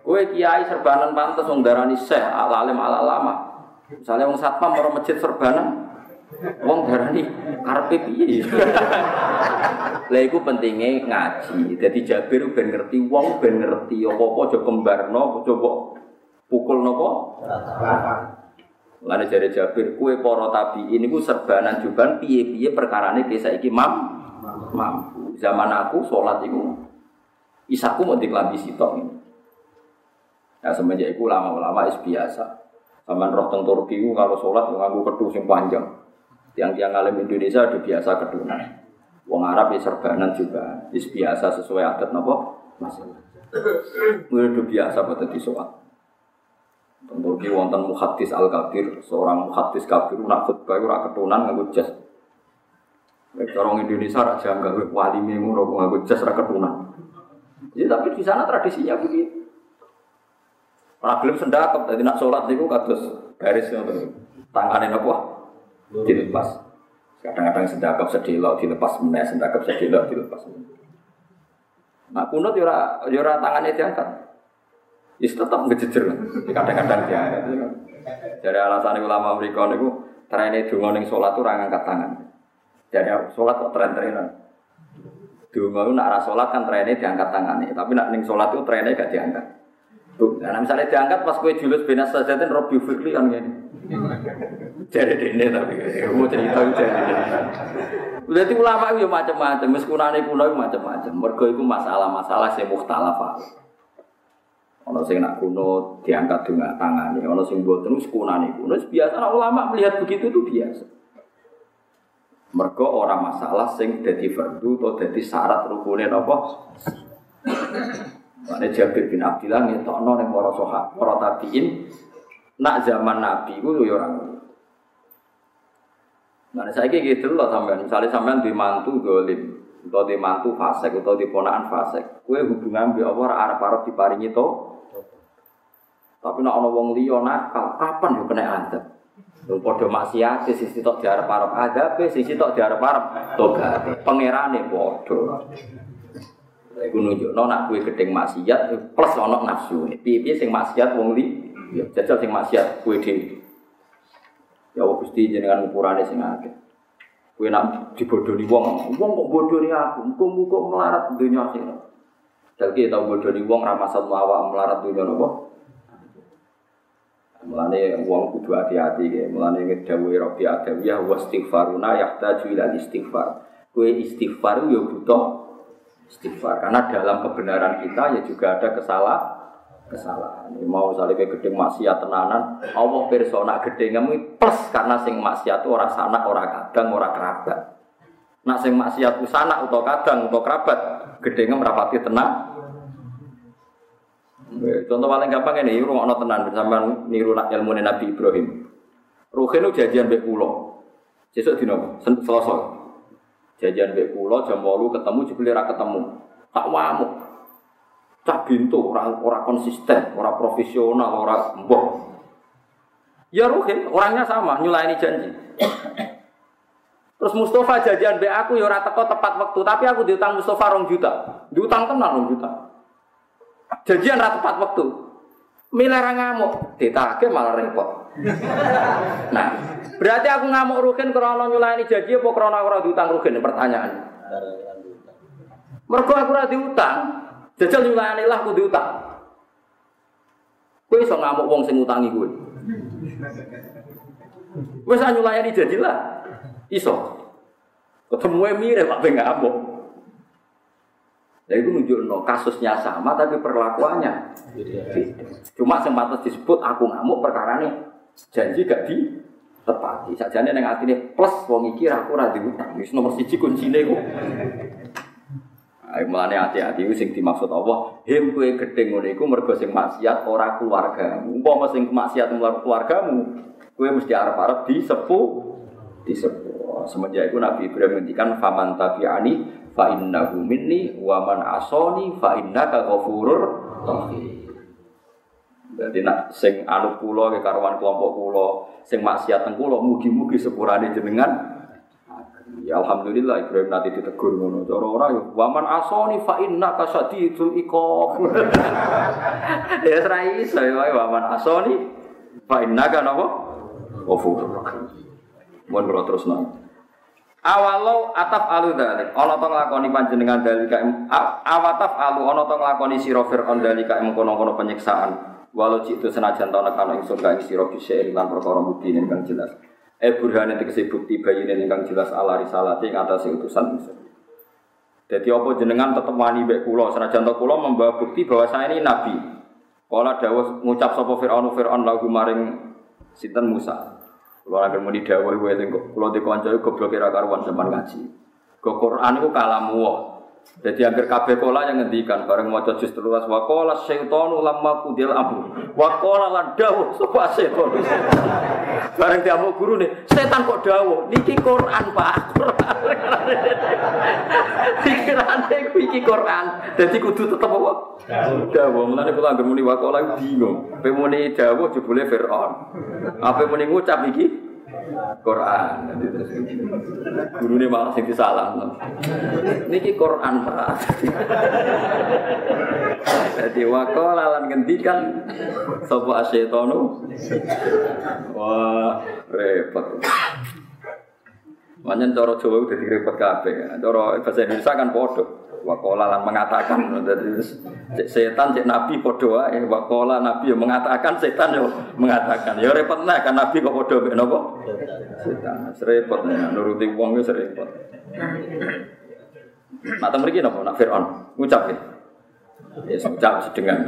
Kowe kiai serbanan pantes wong darani syekh, alalim ala lama. Misalnya wong satpam ora masjid serbanan, wong darani karepe piye? Lah iku pentingnya ngaji. Jadi Jabir ben ngerti wong ben ngerti apa-apa aja kembarno, coba pukul nopo? Lane jare Jabir, kue para tabiin niku serbanan juban piye-piye perkarane ki saiki mam mampu. Zaman aku sholat iku isaku mau diklambi sitok ini. Ya semenjak itu lama-lama is biasa. Sama roh teng Turki kalau sholat nganggu kedua sing panjang. Tiang-tiang alim Indonesia udah biasa kedunan. Wong Arab ya serbanan juga. Is biasa sesuai adat nopo masalah. Udah biasa pada di sholat. Ki wonten muhaddis al kabir, seorang muhaddis kabir nak khutbah ora ketunan nganggo jas. Nek orang Indonesia raja nggak wali ngono kok nganggo jas ra ketunan. Ya tapi di sana tradisinya begitu. Ora gelem sendakep dadi nak salat niku kados garis ngoten. Tangane napa? Dilepas. Kadang-kadang sendakep sedelok dilepas meneh, sendakep sedelok dilepas. Nah kunut yo ora yo ora tangane diangkat. Is tetap ngejejer. Kadang-kadang dia. Dari alasan ulama mereka niku trene donga ning salat ora ngangkat tangan. Jadi salat kok tren-trenan. Donga itu nak salat kan trene diangkat tangannya, tapi nak ning salat itu trene gak diangkat. Tuh, nah misalnya diangkat pas kue julus benas sajatin Robi Fikri kan gini. Jadi ini tapi mau cerita jadi. Berarti ulama itu macam-macam, meskipun kuno itu macam-macam. Mergo itu masalah-masalah sing mukhtalafah. Ono sing nak kuno diangkat dengan tangannya, ono sing buat terus kunani kuno. Biasa ulama melihat begitu itu biasa. Mergo orang masalah sing jadi fardu atau jadi syarat rukunin apa? Mana Jabir bin Abdillah ngetokno ning para sahabat, para tabiin nak zaman Nabi ku yo. Nah, saya gitu loh sampean, misalnya sampean di mantu dolim, atau di mantu fasek, atau di ponaan fasek, kue hubungan bi Allah arab arab diparingi to, tapi nak ono wong liya nakal, kapan yo kena adab? Lho padha maksiat sisi tok diarep-arep adab, sisi tok diarep-arep tobat. Pangerane padha. Iku nunjukno nak kowe gedeng maksiat plus ono nafsu. Piye-piye sing maksiat wong li, ya jajal sing maksiat kowe dhewe. Ya Allah Gusti jenengan ukurane sing akeh. Kowe nak dibodoni wong, wong kok bodoni aku, muga-muga melarat dunya akhirat. Jadi tau bodoni wong ra awak melarat dunya napa? Mulane wong kudu hati-hati ya. Mulane ngedawuhi Rabbi Adawiyah wa istighfaruna yahtaju ila istighfar. Kue istighfar yo butuh istighfar karena dalam kebenaran kita ya juga ada kesalah kesalahan. Ya, mau salih ke gedeng maksiat tenanan, Allah persona gedengmu plus karena sing maksiat ora sanak, ora kadang, ora kerabat. Nak sing maksiat usana utawa kadang utawa kerabat, gedenge merapati tenang, Contoh paling gampang ini, rumah no tenan bersama niru ilmu Nabi Ibrahim. Ruhin itu jajan bek pulau. Besok di nopo, selasa. Jajan bek pulau jam walu ketemu jebelira ketemu. Tak wamuk. Cak bintu orang orang konsisten, orang profesional, orang mbok. Ya Ruhin, orangnya sama, nyulaini janji. Terus Mustafa jajan be aku ya ora teko tepat waktu, tapi aku diutang Mustafa rong juta. Diutang tenan rong juta. Janjian rata tepat waktu. Milara ngamuk, ditake malah repot. Nah, berarti aku ngamuk rugen karena nyulani janji apa karena ora diutang rugen pertanyaan. Mergo aku ora diutang, jajal nyulani lah aku diutang. Kowe iso ngamuk wong sing ngutangi kowe. Wis nyulayani janji lah. Iso. Ketemu mirip Pak ngamuk. Nah itu nunjuk no, kasusnya sama tapi perlakuannya Cuma sempat disebut aku ngamuk perkara nih janji gak di tepati. Sajane ning atine plus wong iki aku ora diutang. Wis nomor siji kuncine ku. Ayo mulane hati-hati sing dimaksud Allah, him kowe gedhe ngene iku mergo sing maksiat ora keluargamu. Umpama sing maksiat keluargamu, kowe mesti arep-arep disepuh disepuh. Semenjak itu Nabi Ibrahim ngendikan faman tabi'ani fa innahu minni wa man asoni fa innaka ghafurur rahim. Jadi nak sing anu kula ke karuan kelompok kula, sing maksiat teng kula mugi-mugi sepurane jenengan. Ya alhamdulillah Ibrahim nanti ditegur ngono. Cara ora yo waman asoni fa inna kasadidul iqab. ya ora iso ya waman asoni fa inna kan apa? Ghafurur rahim. Mun terus nang. Awalau ataf alu dalik, ono to nglakoni panjenengan dalika awataf alu ono to nglakoni sira Firaun dalika mengkono-kono penyiksaan Walau itu senajan tau nekano ingsun ka ing sira bisa lan perkara mubin ingkang jelas. Eh burhane tegese bukti bayine ingkang jelas ala risalati ing atase utusan ingsun. Jadi apa jenengan tetep wani mbek kula senajan tau kula membawa bukti bahwa saya ini nabi. Kala dawuh ngucap sapa Firaun Firaun lagu maring sinten Musa. Kula lagi muni dawuh kowe kula dikonco goblok kira karuan sampean ngaji. Go Quran iku kalamu jadi hampir kabeh kola yang ngendikan bareng maca juz telulas wa qala syaitanu lamma qudil amru wa qala lan dawuh sapa setan. bareng diamu guru nih, setan kok dawuh niki Quran Pak. Pikirane iki Quran. Dadi kudu tetep apa? Dawuh. Mulane kula anggere muni wa qala bingung. Pe muni dawuh jebule Firaun. Apa muni ngucap iki? Quran. Guru ini malah sing salah. Niki Quran pak. Jadi wakol lan ngendikan sopo asyetonu. Wah repot. Manyen cara Jawa udah direpot kabeh. Cara bahasa Indonesia kan bodoh. Wakola lan mengatakan, jadi setan cek nabi podo wae. Wakola nabi yang mengatakan, setan yo mengatakan. Ya repot nah kan nabi kok podo ben apa? Setan. Serepot nih, nuruti wong wis repot. Nak ta mriki napa nak Firaun ngucap ya. Ya ngucap sedengan.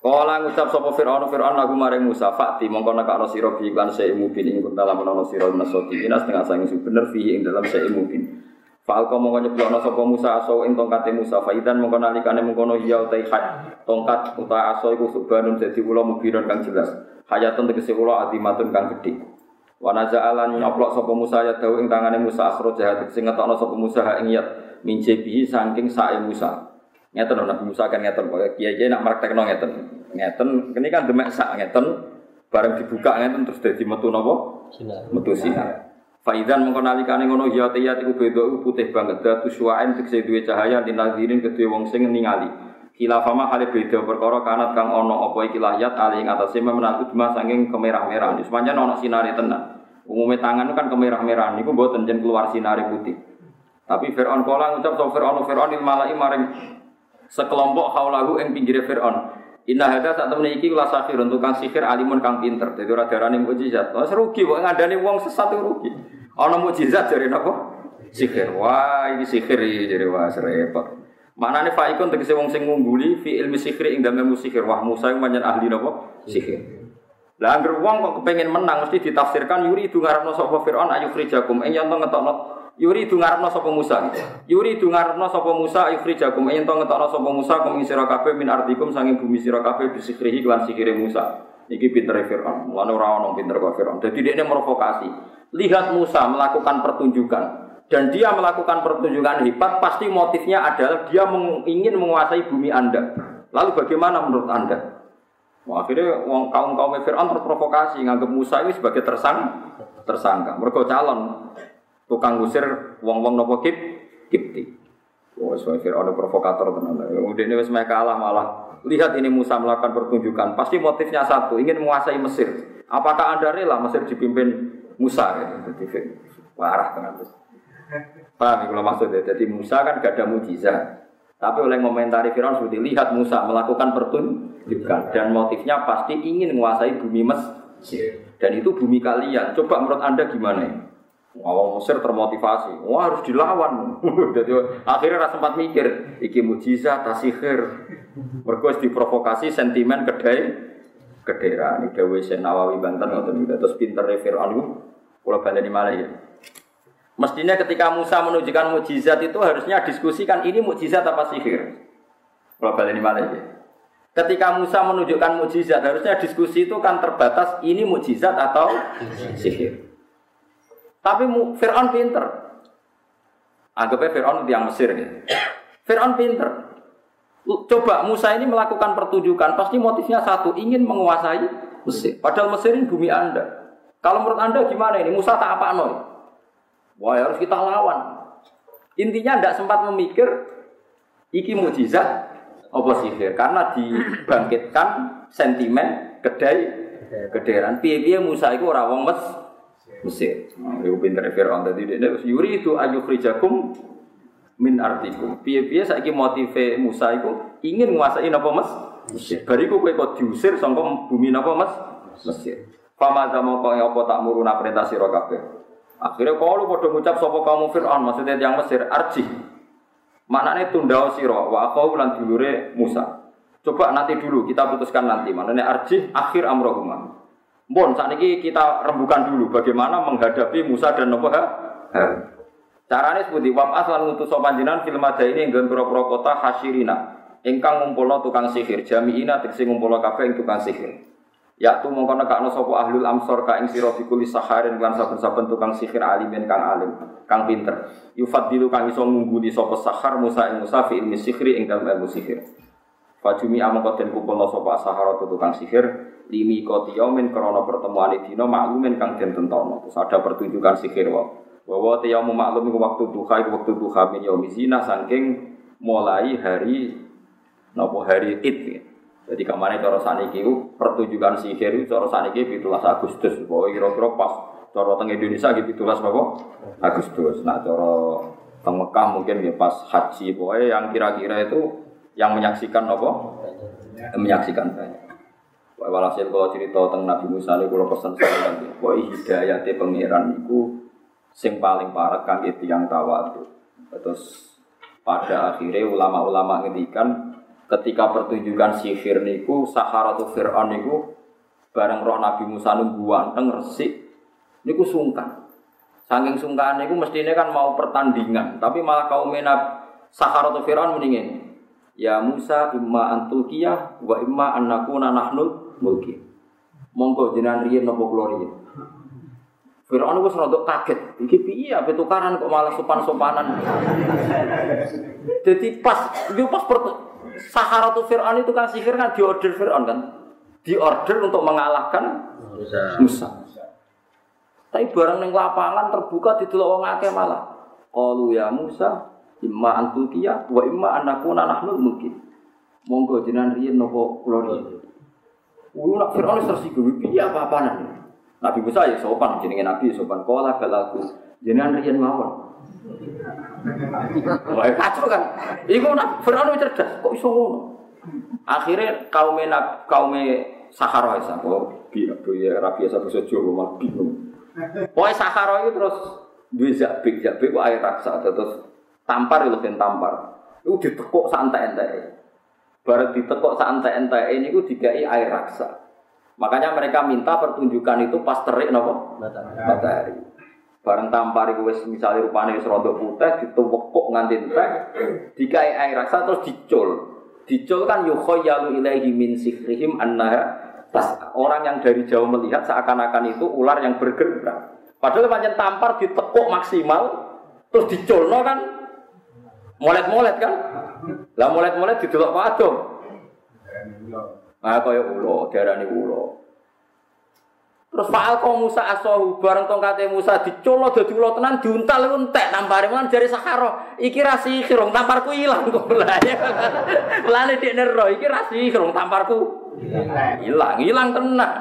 Kala ngucap sapa Firaun Firaun lagu maring Musa fakti mongko nekakno sira bi lan seimu bin ing dalam ana sira nasoti inas tengah sang bener fi ing dalam seimu bin. Falko mongko nyeblokno sapa Musa aso ing tongkate Musa faidan mongko nalikane mengkono ya utai hay tongkat uta aso iku subhanun dadi kula mubiron kang jelas hayatun tegese kula adimatun kang gedhe. Wa naza'alan nyoplok sapa Musa ya dawu ing tangane Musa akhro jahat. Sing ngetokno sapa Musa ing yat. Mince bihi saking sae Musa. Ngeten Nabi Musa kan ngeten. Kok kiai-kiai nak praktekno ngeten. Ngeten ini kan demek sak ngeten. Bareng dibuka ngeten terus dadi metu napa? Metu sinar. Faidan mengko nalikane ngono ya tiyat iku beda putih banget. Datu suwaen tekse duwe cahaya dinadirin kedue wong sing ningali. Khilafama hale beda perkara kanat kang ana apa iki lahyat ali ing atase menaku cuma saking kemerah-merahan. Sepanjang ana sinare tenan. Umume tangan kan kemerah-merahan niku mboten jen keluar sinare putih. Tapi Fir'aun kala ngucap sapa Fir'aun Fir'aun il malai maring sekelompok haulahu ing pinggire Fir'aun. Inna hada saat temen iki ulah safir untuk kang sihir alimun kang pinter. Jadi ora darane mukjizat. Wes rugi kok ngandani wong sesat rugi. Ana mukjizat jare napa? Sihir. Wah, ini sihir jadi wah repot. Manane faikun tegese wong sing ngungguli fi ilmi sihir ing dalem sihir. Wah, Musa yang manjen ahli napa? Sihir. Lah anggere wong kok kepengin menang mesti ditafsirkan yuri itu ngarepno sapa Firaun ayu frijakum ing yen ngetokno Yuri itu ngarepno sapa Musa. Yuri itu ngarepno sapa Musa ifrijakum yen to ngetokno sapa Musa kum sira kabeh min ardikum sanging bumi sira kabeh bisikrihi lan sikire Musa. Iki pinter Firaun. Lan ora ono pinter kok Firaun. Dadi dia provokasi. Lihat Musa melakukan pertunjukan dan dia melakukan pertunjukan hebat pasti motifnya adalah dia ingin menguasai bumi Anda. Lalu bagaimana menurut Anda? Wah, akhirnya kaum kaum Fir'aun terprovokasi nganggap Musa ini sebagai tersang tersangka. Mereka calon tukang ngusir wong-wong nopo kip kipti. Oh, so Fir'aun provokator tenan. Udah ini wes kalah malah. Lihat ini Musa melakukan pertunjukan. Pasti motifnya satu, ingin menguasai Mesir. Apakah anda rela Mesir dipimpin Musa? Gitu. Jadi parah tenan. Paham ya kalau maksudnya? Jadi Musa kan gak ada mujizat. Tapi oleh komentari Firaun sudah lihat Musa melakukan pertunjukan dan motifnya pasti ingin menguasai bumi Mesir. Dan itu bumi kalian. Coba menurut anda gimana ya? Awal Mesir termotivasi, wah harus dilawan. Jadi akhirnya rasa sempat mikir, iki mujizat tasihir. Mergo diprovokasi sentimen kedai kedera. Ini Dewi Nawawi Banten ngoten terus pinter Fir'aun kalau balik di mana ya. Mestinya ketika Musa menunjukkan mujizat itu harusnya diskusikan ini mujizat apa sihir. Kalau balik di mana ya. Ketika Musa menunjukkan mujizat harusnya diskusi itu kan terbatas ini mujizat atau sihir. Tapi Fir'aun pinter. Anggapnya Fir'aun yang Mesir ya. Fir'aun pinter. Coba Musa ini melakukan pertunjukan, pasti motifnya satu, ingin menguasai Mesir. Padahal Mesir ini bumi Anda. Kalau menurut Anda gimana ini? Musa tak apa noy? Wah harus kita lawan. Intinya tidak sempat memikir iki mujizat apa sihir karena dibangkitkan sentimen kedai kederan piye-piye Musa ora wong Mes Mesir. Nah, iku pinter Firaun tadi dia yuri itu ayukhrijakum min artikum. Piye-piye saiki motive Musa ingin menguasai napa Mes? Mesir. Bariku kowe kok diusir bumi napa Mes? Mesir. Fama zamo kok apa tak muruna perintah sira. Akhirnya kalau padha ngucap sapa kamu Firaun maksudnya yang Mesir arji. Maknanya tunda sira wa akau lan dulure Musa. Coba nanti dulu kita putuskan nanti. Maknanya arji akhir amrohumah. Bon, saat ini kita rembukan dulu bagaimana menghadapi Musa dan Nabi Caranya seperti wam aslan ngutus sopanjinan film ada ini yang pura-pura kota Hasirina. Engkang ngumpulno tukang sihir, jamiina tegese ngumpulno kafe yang tukang sihir. Ya tu mongko nekakno sapa ahlul amsor ka ing sira bikuli saharin lan saben-saben tukang sihir alimin kang alim, kang pinter. Yufadilu kang iso ngungguli sapa sahar Musa ing Musa fi ilmi sihri ing dalem ilmu sihir. Fajumi amangka den kumpulno sapa sahara tukang sihir limi koti yaumin krono pertemuan dino maklumin kang den tentono. Terus ada pertunjukan sihir wa. Bahwa yaum maklum iku waktu duha iku waktu duha min yaumi zina saking mulai hari nopo hari Id. Jadi ke mana cara saniki itu pertunjukan sihir itu cara saniki 17 Agustus. Bahwa kira-kira pas cara teng Indonesia gitu 17 apa? Agustus. Nah cara teng Mekah mungkin ya pas haji. Pokoknya yang kira-kira itu yang menyaksikan apa? Menyaksikan banyak. Walhasil kalau cerita tentang Nabi Musa ini kalau pesan saya kan, bahwa hidayatnya pangeran itu sing paling parah kan itu yang tawadu. Terus pada akhirnya ulama-ulama ngendikan ketika pertunjukan sihir niku Saharatu Fir'aun niku bareng roh Nabi Musa nunggu wanteng resik niku sungkan. Saking sungkan niku mestinya kan mau pertandingan, tapi malah kaum menab Saharatu Fir'aun mendingin. Ya Musa imma antulkiyah wa imma annakuna nahnul mulki. Monggo jenengan riyen napa kula riyen. Firaun rada kaget. Iki piye ape tukaran kok malah sopan-sopanan. Jadi pas itu pas Saharatu Fir'aun itu kan sihir kan diorder Fir'aun kan. Diorder untuk mengalahkan Musa. Musa. Tapi barang ning lapangan terbuka didelok wong akeh malah. Qalu ya Musa, imma antukiya wa imma anakuna nahnu mungkin. Monggo jenengan riyen napa kula riyen. Wulu nak Fir'aun tersinggung, piye apa-apaan. Nabi Musa ya sopan, jenenge Nabi sopan. Kala balaku, jenengan riyen mawon. Wah kacau kan. Iku nak Fir'aun cerdas, kok iso ngono. Akhirnya kaum kaum Sahara ya, kok bi ya rapi ya bahasa Jawa malah bingung. Pokoknya Sahara itu terus dua zabik, zabik kok air raksa terus tampar itu kan tampar. Itu ditekuk santai-santai. Baru ditekuk santai-santai ini gue digai air raksa. Makanya mereka minta pertunjukan itu pas terik nopo matahari. Bareng tampar itu wis misalnya rupanya wis rontok putih dituwekuk nganti entek dikai air raksa terus dicul. Dicul kan yukhayyalu ilaihi min sihrihim annaha tas orang yang dari jauh melihat seakan-akan itu ular yang bergerak. Padahal macam tampar ditekuk maksimal terus diculno kan molet-molet kan. Lah mulet-mulet didelok Pak Adom. Ah kaya ulo, diarani ulo. Terus Pak Alko Musa asohu bareng tongkate Musa dicolo dadi ulo tenan diuntal entek nampare man jari Sahara. Iki ra sihir, tamparku ilang kok. Lane dik nero iki ra sihir, tamparku ilang, ilang tenan.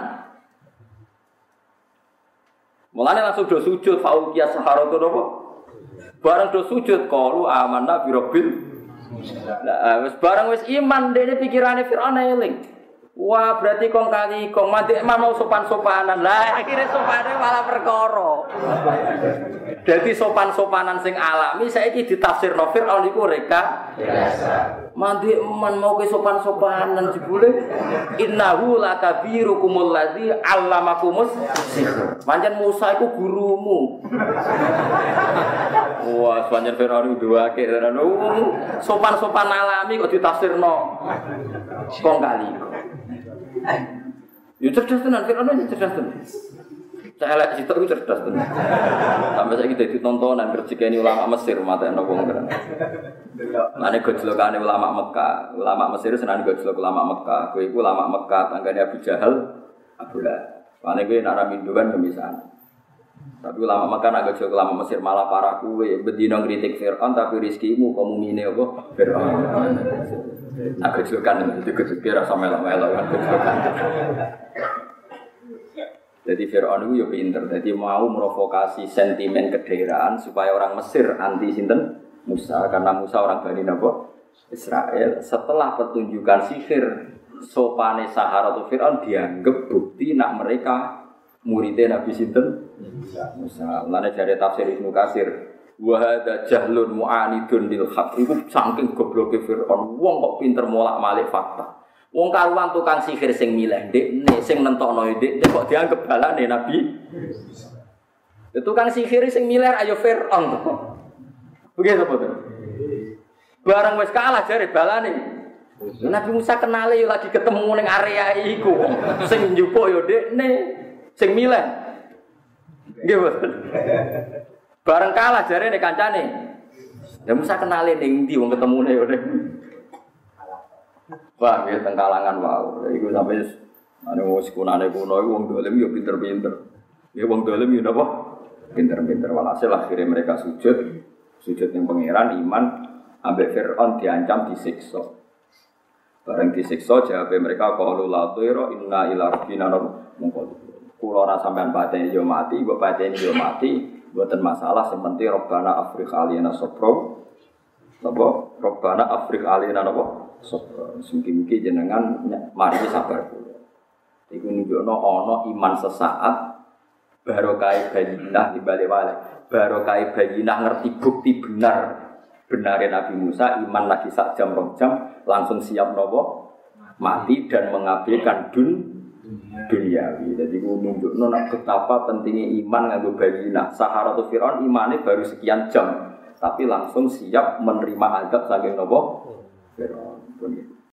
Mulane langsung do sujud fauqiyah Sahara itu apa? Bareng do sujud qalu amanna bi rabbil Nah, wis barang wis iman dene pikirane Firaun eling. Wah, berarti kong kali kong mati emang mau sopan-sopanan. Lah akhirnya sopannya malah perkara. Jadi sopan-sopanan sing alami saiki ditafsir Nofir al niku reka biasa. Mandi eman mau ke sopan-sopanan jebule innahu lakabirukumul ladzi allamakumus sihr. Pancen Musa iku gurumu. Wah, pancen Firaun dua ke sopan-sopan alami kok ditafsirno kong kali. Ya cerdas tenan, Fir'aun ya cerdas tenan. Saya situ itu cerdas tenan. Sampai saya kita ditontonan ini ulama Mesir mata yang nongkrong keren. Mana gojlokan ulama Mekah, ulama Mesir senang gojlok ulama Mekah. Itu ulama Mekah, tangganya Abu Jahal, Abu Lah. Mana gue nara mindu kan kemisahan. Tapi ulama Mekah nak gojlok ulama Mesir malah parah kue. Bedino kritik Fir'aun tapi rizkimu kamu mine apa? Fir'aun. Nah, kecilkan itu kecil rasa melo-melo kan. Jadi Fir'aun itu ya pinter, jadi mau merovokasi sentimen kedaerahan supaya orang Mesir anti sinten Musa karena Musa orang Bani Nabo Israel. Setelah pertunjukan sihir sopane Sahara atau Fir'aun dianggap bukti nak mereka muridnya Nabi Sinten Musa. Lalu dari tafsir Ibnu Kasir Wahada jahlun mu'anidun lil haq Itu saking gobloke Fir'aun Wong kok pinter molak-malik fakta. Wong karuan tukang sihir sing milih nih sing nentokno dik kok dianggap balane Nabi? Itu tukang sihir sing milih ayo Fir'aun Begitu betul Barang wis kalah jare balane. Nabi Musa kenal yo lagi ketemu ning area iku. Sing njupuk yo nih sing milih. Nggih Bareng kalah jare nek kancane. Ya Musa kenalin ning ndi wong ketemune yo. Wah, ya teng kalangan wae. Iku sampe ane wis kunane kuno iku wong dolim yo pinter-pinter. Ya wong dolim yo napa? Pinter-pinter walhasil akhirnya mereka sujud. Sujud yang pangeran iman ambek Fir'aun diancam disiksa. Bareng disiksa jawab mereka qalu la inna ila rabbina mungkol. Kulo ora sampean pateni yo mati, mbok pateni yo mati, buatan masalah yang penting Robbana Afrik alina sopro. Napa Robbana Afrik alina napa sopro. Mungkin-mungkin jenengan mari sabar dulu. Iku nunjukno ono iman sesaat barokai bayinah di balik balik barokai bayinah ngerti bukti benar. Benarin Nabi Musa iman lagi sak jam rong jam langsung siap nopo? Mati dan mengabaikan dun duniawi. Jadi gue nunjuk nona betapa pentingnya iman nganggo bayina. Sahara atau Fir'aun imannya baru sekian jam, tapi langsung siap menerima adab saking nopo Fir'aun.